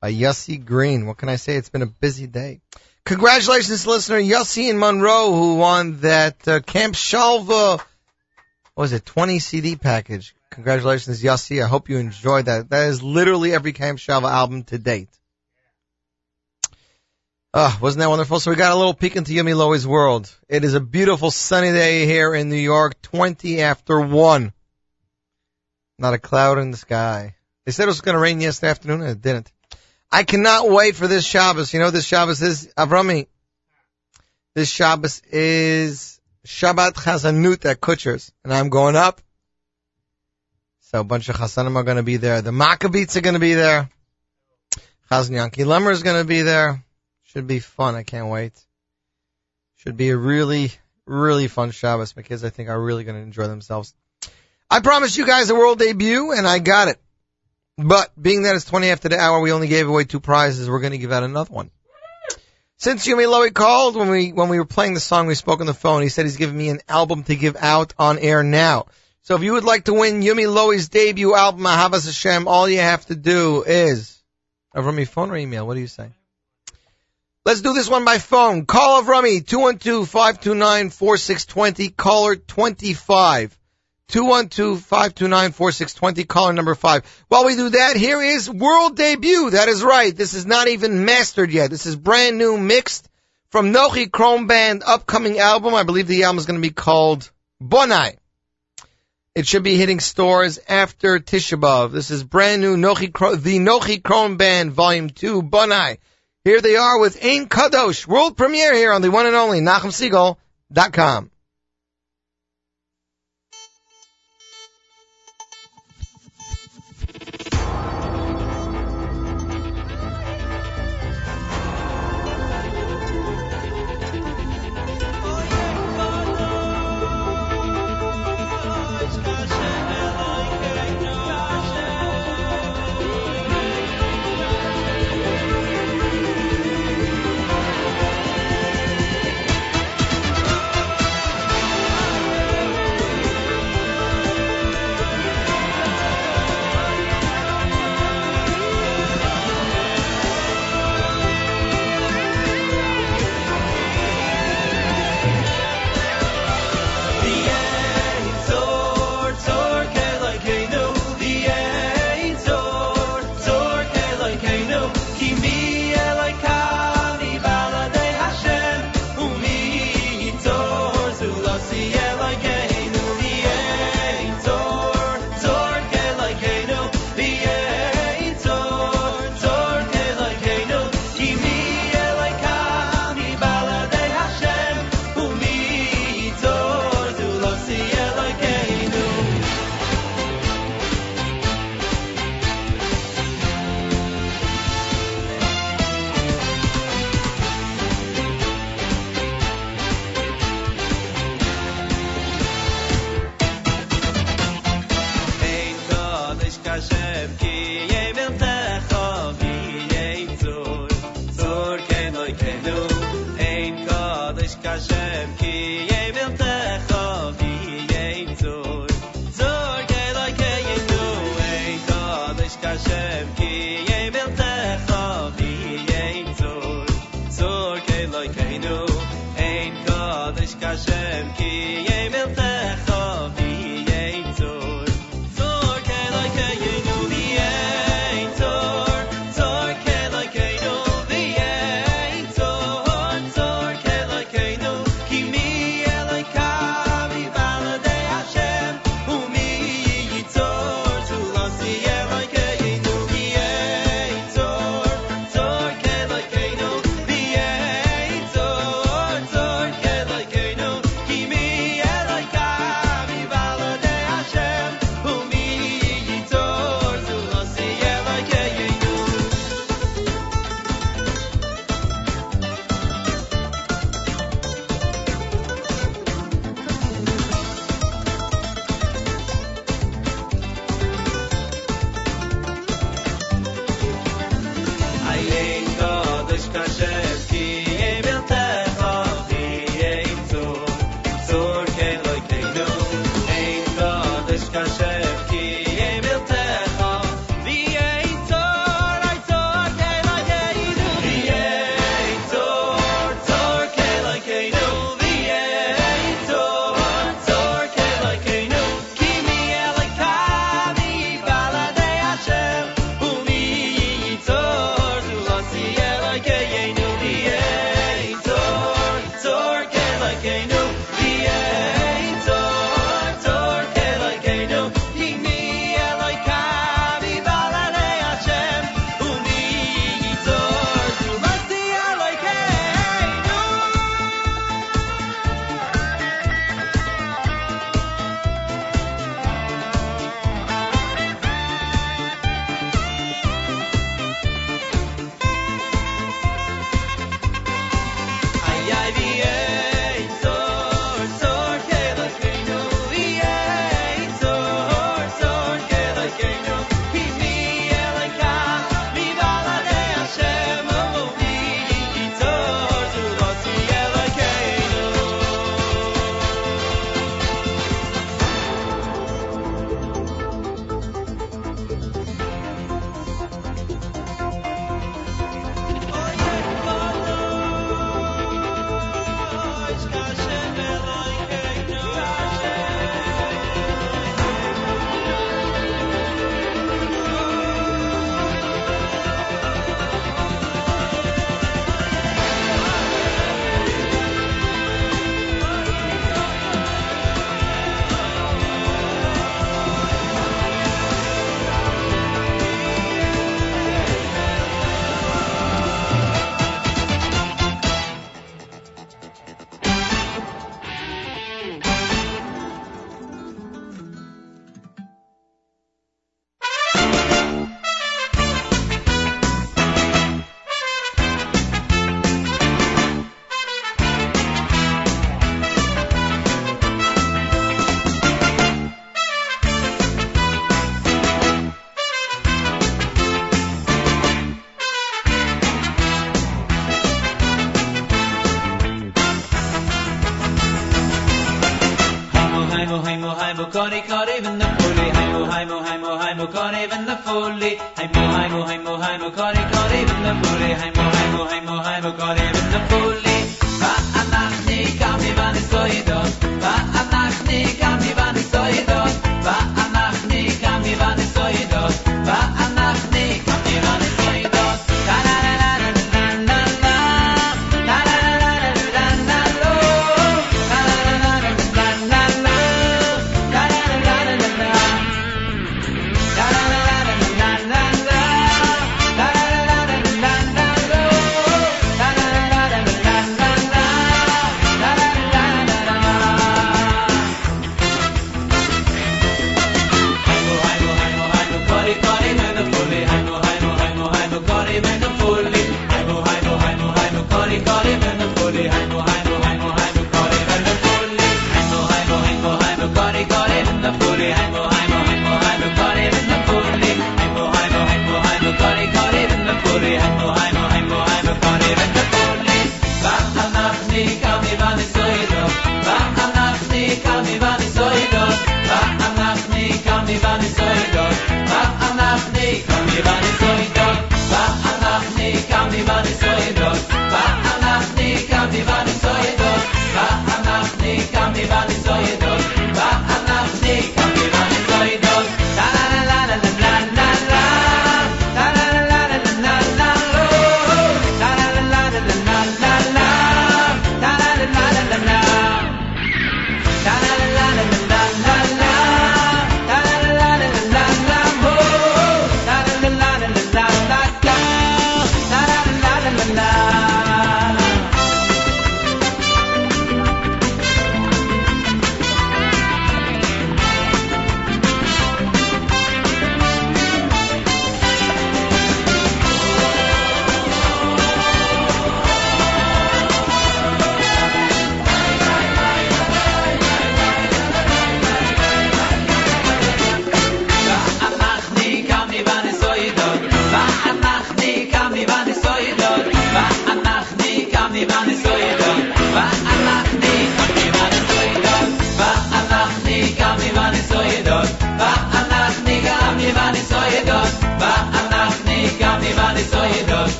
by Yossi Green. What can I say? It's been a busy day. Congratulations listener Yossi in Monroe who won that uh, Camp Shalva, what was it, 20 CD package. Congratulations Yossi. I hope you enjoyed that. That is literally every Camp Shalva album to date. Ah, wasn't that wonderful? So we got a little peek into Yumi Lowy's world. It is a beautiful sunny day here in New York, 20 after 1. Not a cloud in the sky. They said it was going to rain yesterday afternoon and it didn't. I cannot wait for this Shabbos. You know this Shabbos is, Avrami? This Shabbos is Shabbat Chazanut at Kutsher's. And I'm going up. So a bunch of Chasanim are going to be there. The Maccabees are going to be there. Chazan Yanki Lemmer is going to be there. Should be fun. I can't wait. Should be a really, really fun Shabbos. My kids, I think, are really going to enjoy themselves. I promised you guys a world debut, and I got it. But being that it's 20 after the hour, we only gave away two prizes. We're going to give out another one. Since Yumi Lowy called when we when we were playing the song, we spoke on the phone. He said he's giving me an album to give out on air now. So if you would like to win Yumi Lowy's debut album, Ahavas Hashem, all you have to do is over me phone or email. What do you say? Let's do this one by phone. Call of Rummy, 212-529-4620, caller 25. 212-529-4620, caller number 5. While we do that, here is world debut. That is right. This is not even mastered yet. This is brand new mixed from Nochi Krohn Band upcoming album. I believe the album is going to be called Bonai. It should be hitting stores after Tisha B'Av. This is brand new Nochi, the Nochi Krohn Band Volume 2, Bonai. Here they are with Ain Kadosh, world premiere here on the one and only NachumSiegel.com.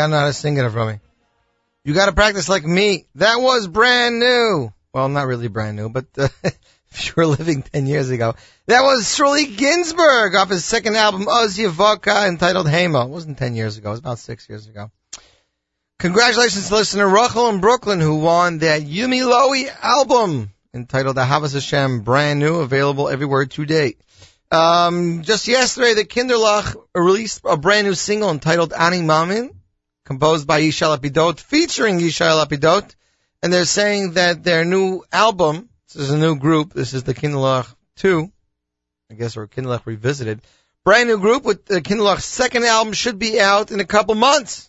Gotta know how to sing it for me. You gotta practice like me. That was brand new. Well, not really brand new, but uh, if you were living 10 years ago. That was Shirley Ginsburg off his second album, Oz Yavoka, entitled Hema. It wasn't 10 years ago, it was about 6 years ago. Congratulations to listener Rachel in Brooklyn who won that Yumi Lowy album entitled Ahavas Hashem, brand new, available everywhere today. Um, just yesterday, the Kinderlach released a brand new single entitled Ani Mamin, composed by Yishai Lapidot, featuring Yishai Lapidot, and they're saying that their new album, this is a new group, this is the Kinderlach 2, I guess, or Kinderlach Revisited, brand new group with the Kinderlach's second album should be out in a couple months.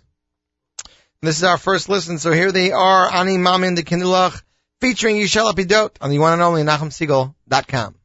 And this is our first listen, so here they are, Ani Mamin, the Kinderlach, featuring Yishai Lapidot on the one and only NachumSiegel.com.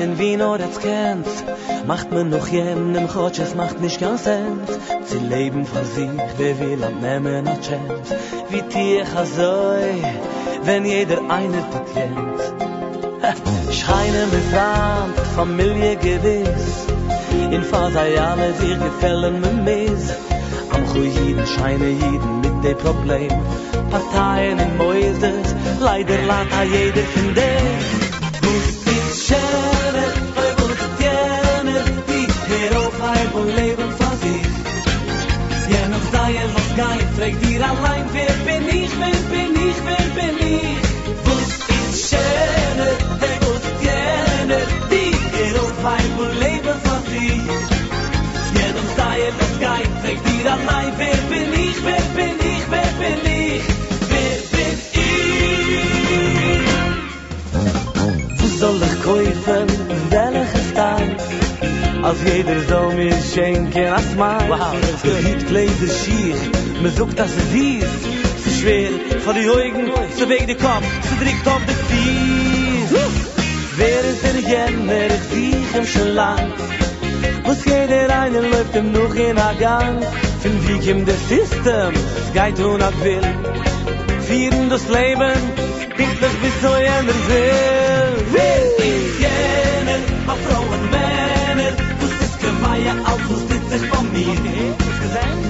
in Wien oder jetzt kennt Macht man noch jenem Gott, es macht nicht ganz Sens Sie leben von sich, wer will abnehmen a Chance? Wie Tier Chazoi, wenn jeder einer tut jens Scheine mit Wand, Familie gewiss. In Fasai alle sich gefällen me mis Am Jeden scheine jeden mit de Problem. Parteien in Moises, leider lat a jeder von dem Wus frag dir allein Wer bin ich, wer bin ich, wer bin ich? Wus ist schöne, oi wus ist jene Die hier auf Heim und Leben von sich Ja noch sei es was geil, frag dir allein Wer bin ich, wer bin ich, wer bin ich? Wer bin ich? Wo soll ich kaufen, welche Stein? Als jeder soll mir schenken, als mein wow, Gehit Gläser schier, me sucht das es dies Zu schwer, von die Augen, zu weg die Kopf, zu drückt auf die Fies. Wer ist der Jenner, ich sieh ihm schon lang Was jeder eine läuft ihm noch in a Gang. Find wie kim der System, es geht und ab will. Vieren das Leben, dichtlich bis so jener will. Wer ist jener, a Frauen, Männer. Was ist gemeine, als was dit sich von mir Jener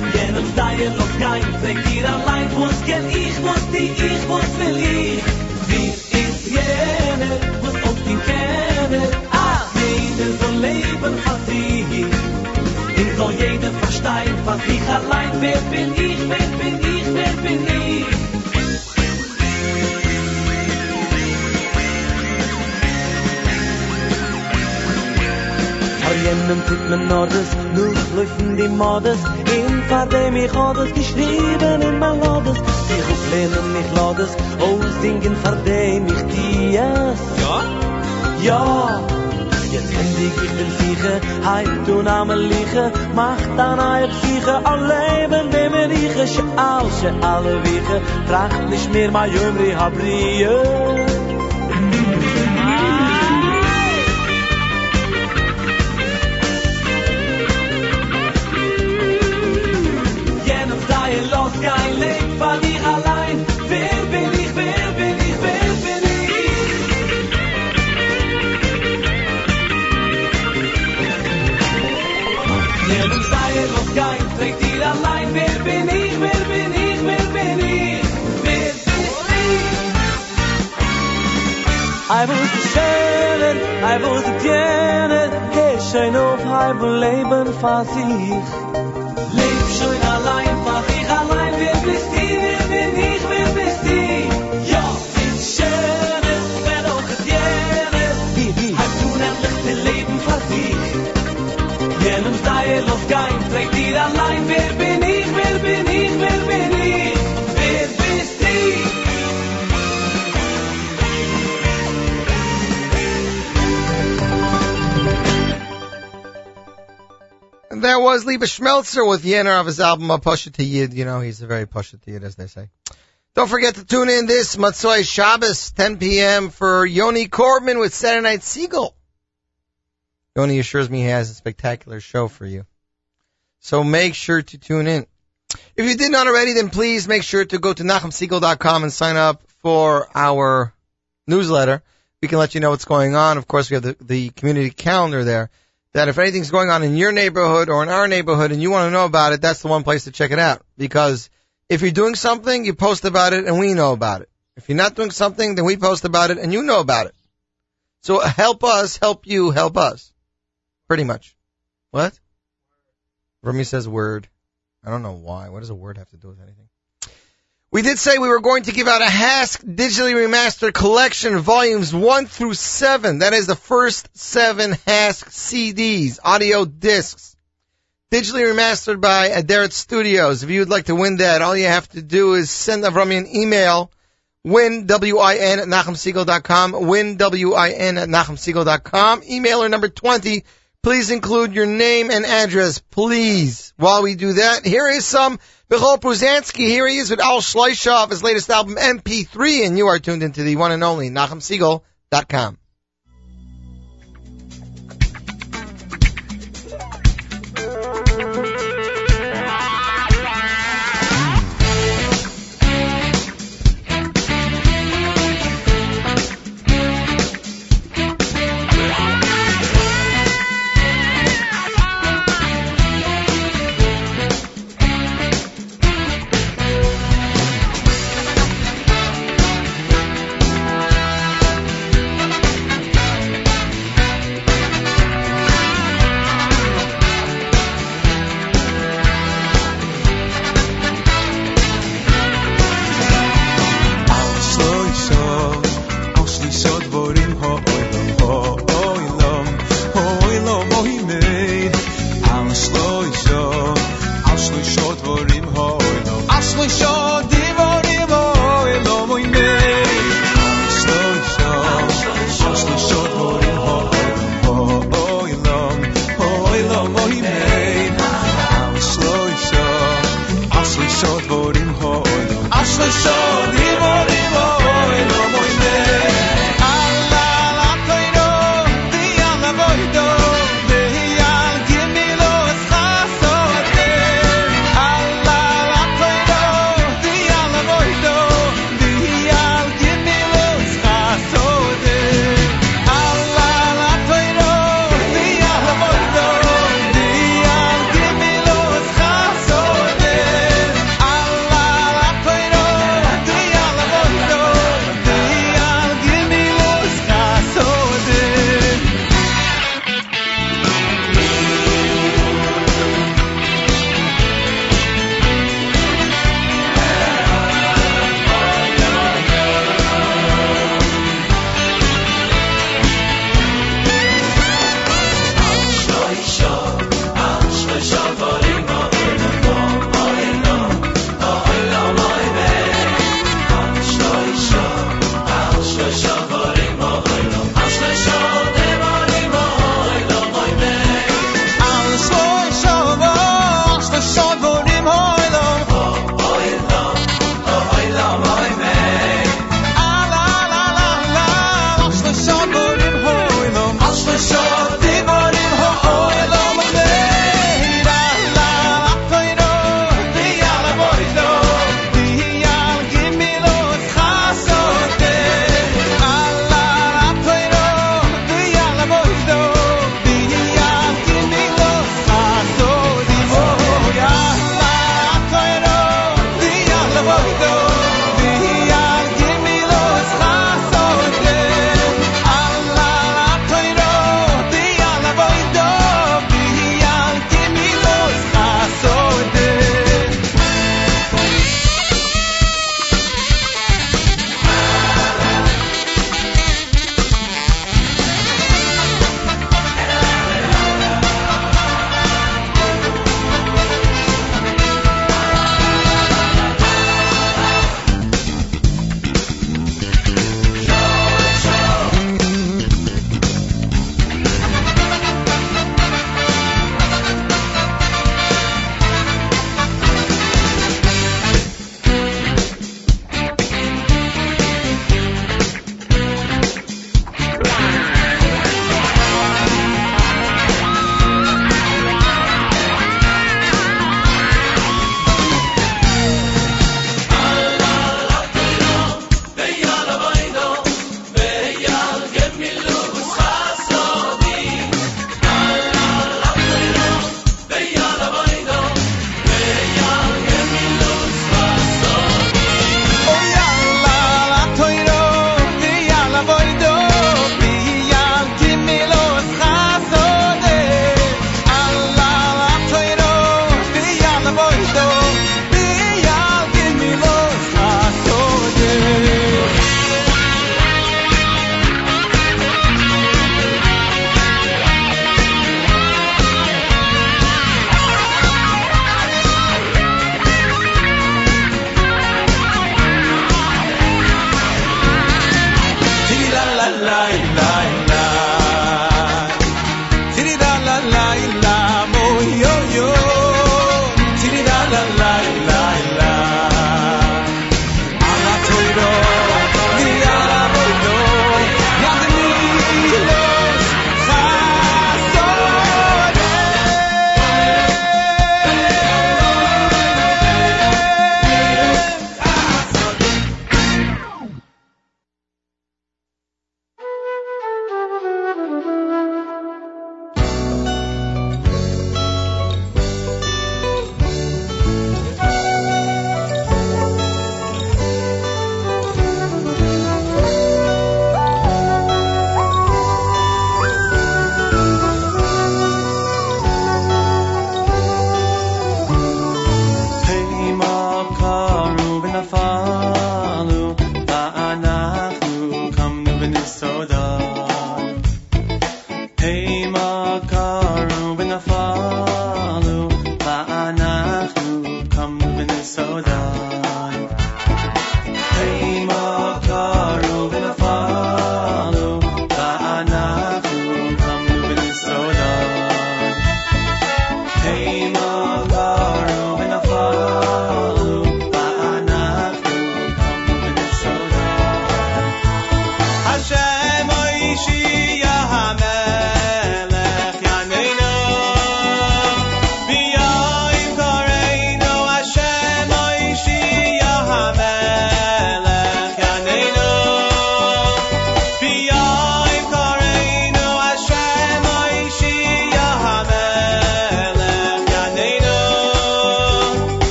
sei los kein, sag dir allein Was kenn ich, was die ich, was will ich Wie ist jener, was auf den Kenner Ah, jeder soll leben von sich Den soll jeder verstehen, was ich allein Wer bin ich, wer bin ich, wer bin ich kennen tut men nur nu nur laufen die modes in far de mi hod es geschrieben in mein lodes die ruflenen mich lodes oh singen far de mi ja? Ja. Jetzt kenn dich, ich bin sicher, heit du na me liege, mach da na ich allein wenn de me riege, sche alle wiege, tracht nisch mehr, ma jömri ha brie. I was the schönen, I was the jenen Hey, schön auf halb Leben fast ich Leb schön allein, mach ich allein Wer bist du, wer bin ich, wer bist ich Jenem sei los kein, trägt dir allein Wer bin ich, wer bin ich, wer bin ich That was Lipa Schmeltzer with Yenner of his album A Pusha to Yid. You know, he's a very Pusha to Yid, as they say. Don't forget to tune in this Motzei Shabbos, 10 p.m. for Yoni Corbin with Saturday Night Seagull. Yoni assures me he has a spectacular show for you. So make sure to tune in. If you did not already, then please make sure to go to NachumSegal.com and sign up for our newsletter. We can let you know what's going on. Of course, we have the, the community calendar there. That if anything's going on in your neighborhood or in our neighborhood and you want to know about it, that's the one place to check it out. Because if you're doing something, you post about it and we know about it. If you're not doing something, then we post about it and you know about it. So help us, help you, help us. Pretty much. What? Remy says word. I don't know why. What does a word have to do with anything? We did say we were going to give out a HASC digitally remastered collection, volumes one through seven. That is the first seven HASC CDs, audio discs, digitally remastered by Aderet Studios. If you would like to win that, all you have to do is send Avrami an email, win, W-I-N, at NachumSegal.com, win, W-I-N, at NachumSegal.com. Emailer number 20. Please include your name and address, please. While we do that, here is some Michoel Pruzansky. Here he is with Al Schleisha of his latest album, MP3, and you are tuned into the one and only NachumSegal.com. soul.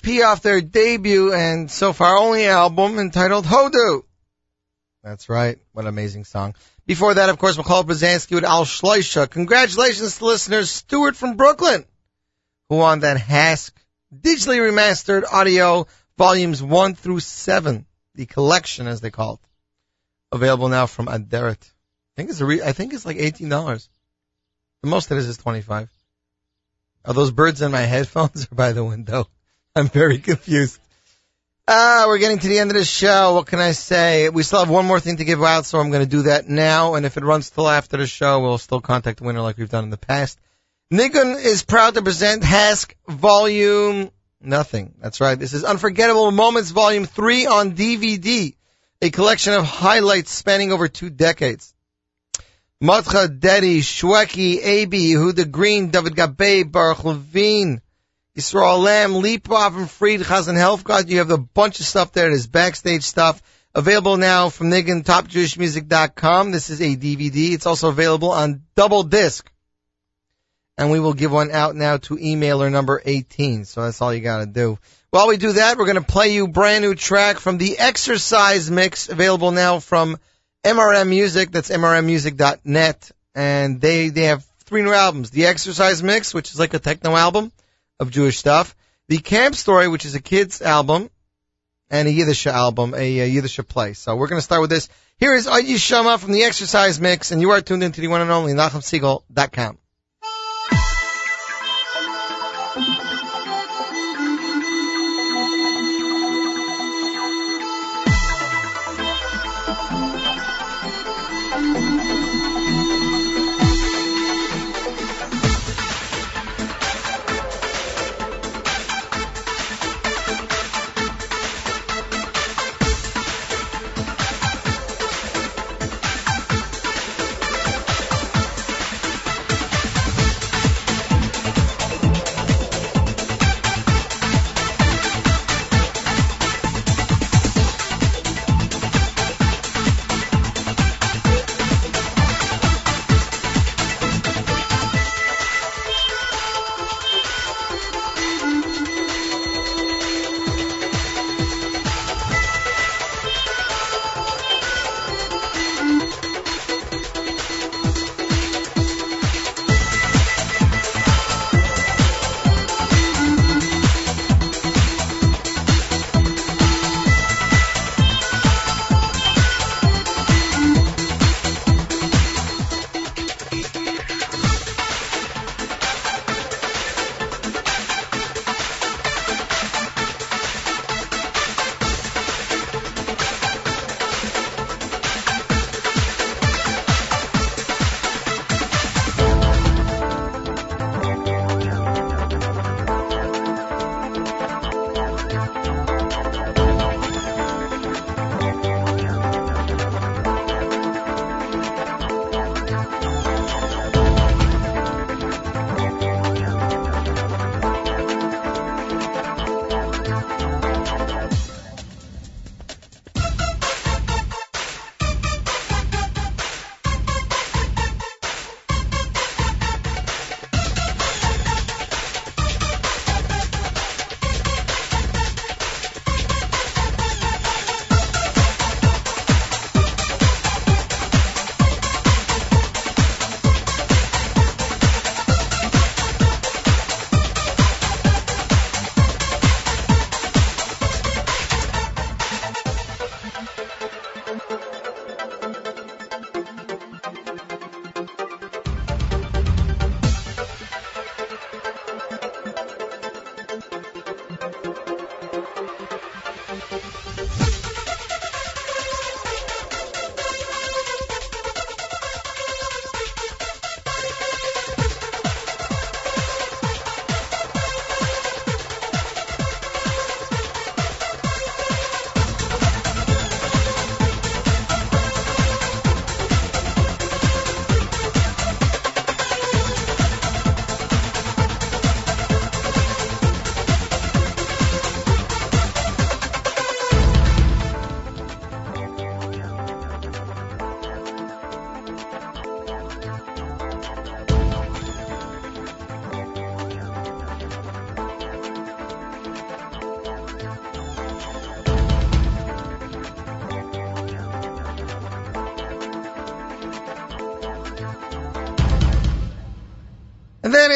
Off their debut and so far only album entitled Hodu. That's right. What an amazing song. Before that, of course, Michoel Pruzansky with Al Shleisha. Congratulations to listeners Stuart from Brooklyn, who won that HASC digitally remastered audio volumes one through seven, the collection as they call it. Available now from Aderet. I think it's a re- I think it's like eighteen dollars. The most it is is twenty five. Are those birds in my headphones or by the window? I'm very confused. Ah, we're getting to the end of the show. What can I say? We still have one more thing to give out, so I'm going to do that now. And if it runs till after the show, we'll still contact the winner like we've done in the past. Neginah is proud to present HASC Volume Nothing. That's right. This is Unforgettable Moments Volume 3 on DVD, a collection of highlights spanning over two decades. Matcha, Dedi, Shwekey, Abi, Huda Green, David Gabay, Baruch Levine, Yisrael Lamm, Leapov and Fried, Chazan God. You have a bunch of stuff there. There's backstage stuff available now from Neginah, TopJewishMusic.com. This is a DVD. It's also available on double disc. And we will give one out now to emailer number 18. So that's all you gotta do. While we do that, we're gonna play you brand new track from the exercise mix available now from MRM Music. That's mrmmusic.net. And they, they have three new albums. The exercise mix, which is like a techno album of Jewish stuff. The Camp Story, which is a kids album, and a Yiddish album, a, a Yiddish play. So we're going to start with this. Here is Ayi Shama from the Exercise Mix, and you are tuned into the one and only NachumSiegel.com.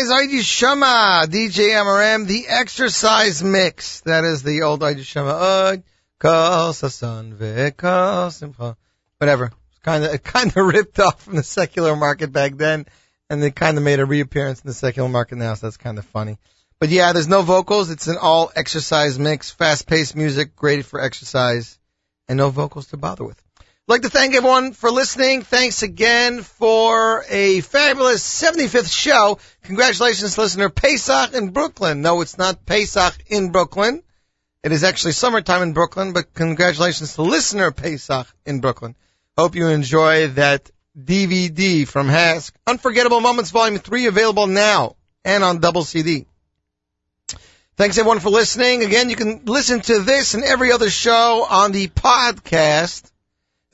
is Aidi DJ MRM, the exercise mix. That is the old Aidi simcha. Whatever. Kind of, kind of ripped off from the secular market back then, and they kind of made a reappearance in the secular market now, so that's kind of funny. But yeah, there's no vocals. It's an all exercise mix, fast-paced music, great for exercise, and no vocals to bother with. I'd like to thank everyone for listening. Thanks again for a fabulous 75th show. Congratulations, listener Pesach in Brooklyn. No, it's not Pesach in Brooklyn. It is actually summertime in Brooklyn, but congratulations to listener Pesach in Brooklyn. Hope you enjoy that DVD from HASC. Unforgettable Moments Volume 3 available now and on double CD. Thanks everyone for listening. Again, you can listen to this and every other show on the podcast.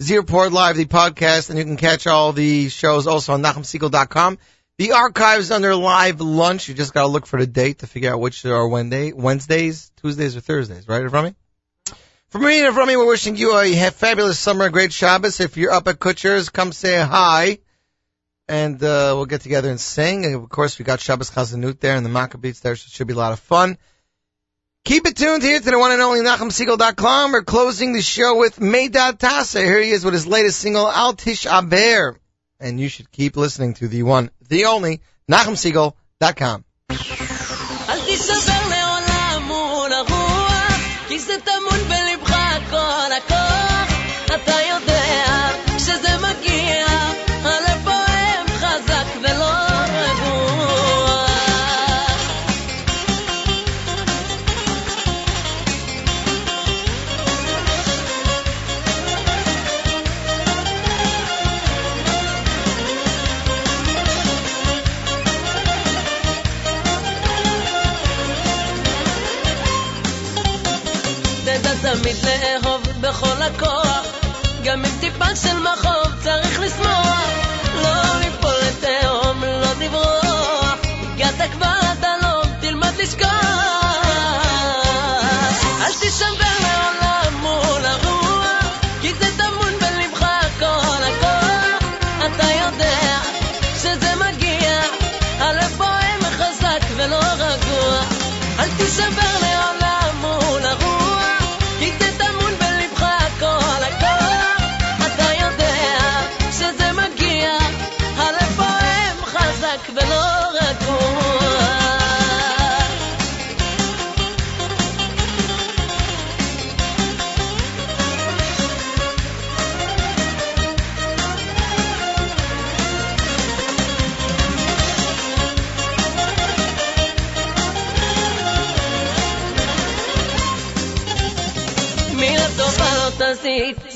Z Report Live, the podcast, and you can catch all the shows also on NachumSegal.com. The archives under live lunch. You just gotta look for the date to figure out which are Wednesday, Wednesdays, Tuesdays, or Thursdays, right, Rami? For me and Rami, we're wishing you a fabulous summer, a great Shabbos. If you're up at Kutsher's, come say hi. And, uh, we'll get together and sing. And of course, we got Shabbos Chazanut there and the Maccabees there, should be a lot of fun. Keep it tuned here to the one and only NachumSegal.com. We're closing the show with Meidad Tasa. Here he is with his latest single, Al Tish Aber. And you should keep listening to the one, the only, NachumSegal.com. la cosa.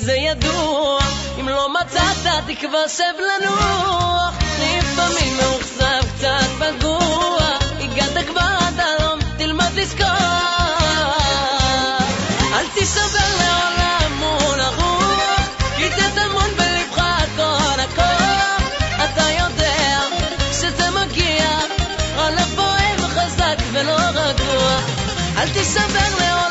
זה ידוע אם לא מצאת תקווה שב לנוח לפעמים מאוכזב קצת פגוע הגעת כבר עד הלום, תלמד לשכוח אל תישבר לעולם מול הרוח כי זה טמון בלבך כל הכוח. אתה יודע שזה מגיע הלב פועם חזק ולא רגוע. אל תישבר לעולם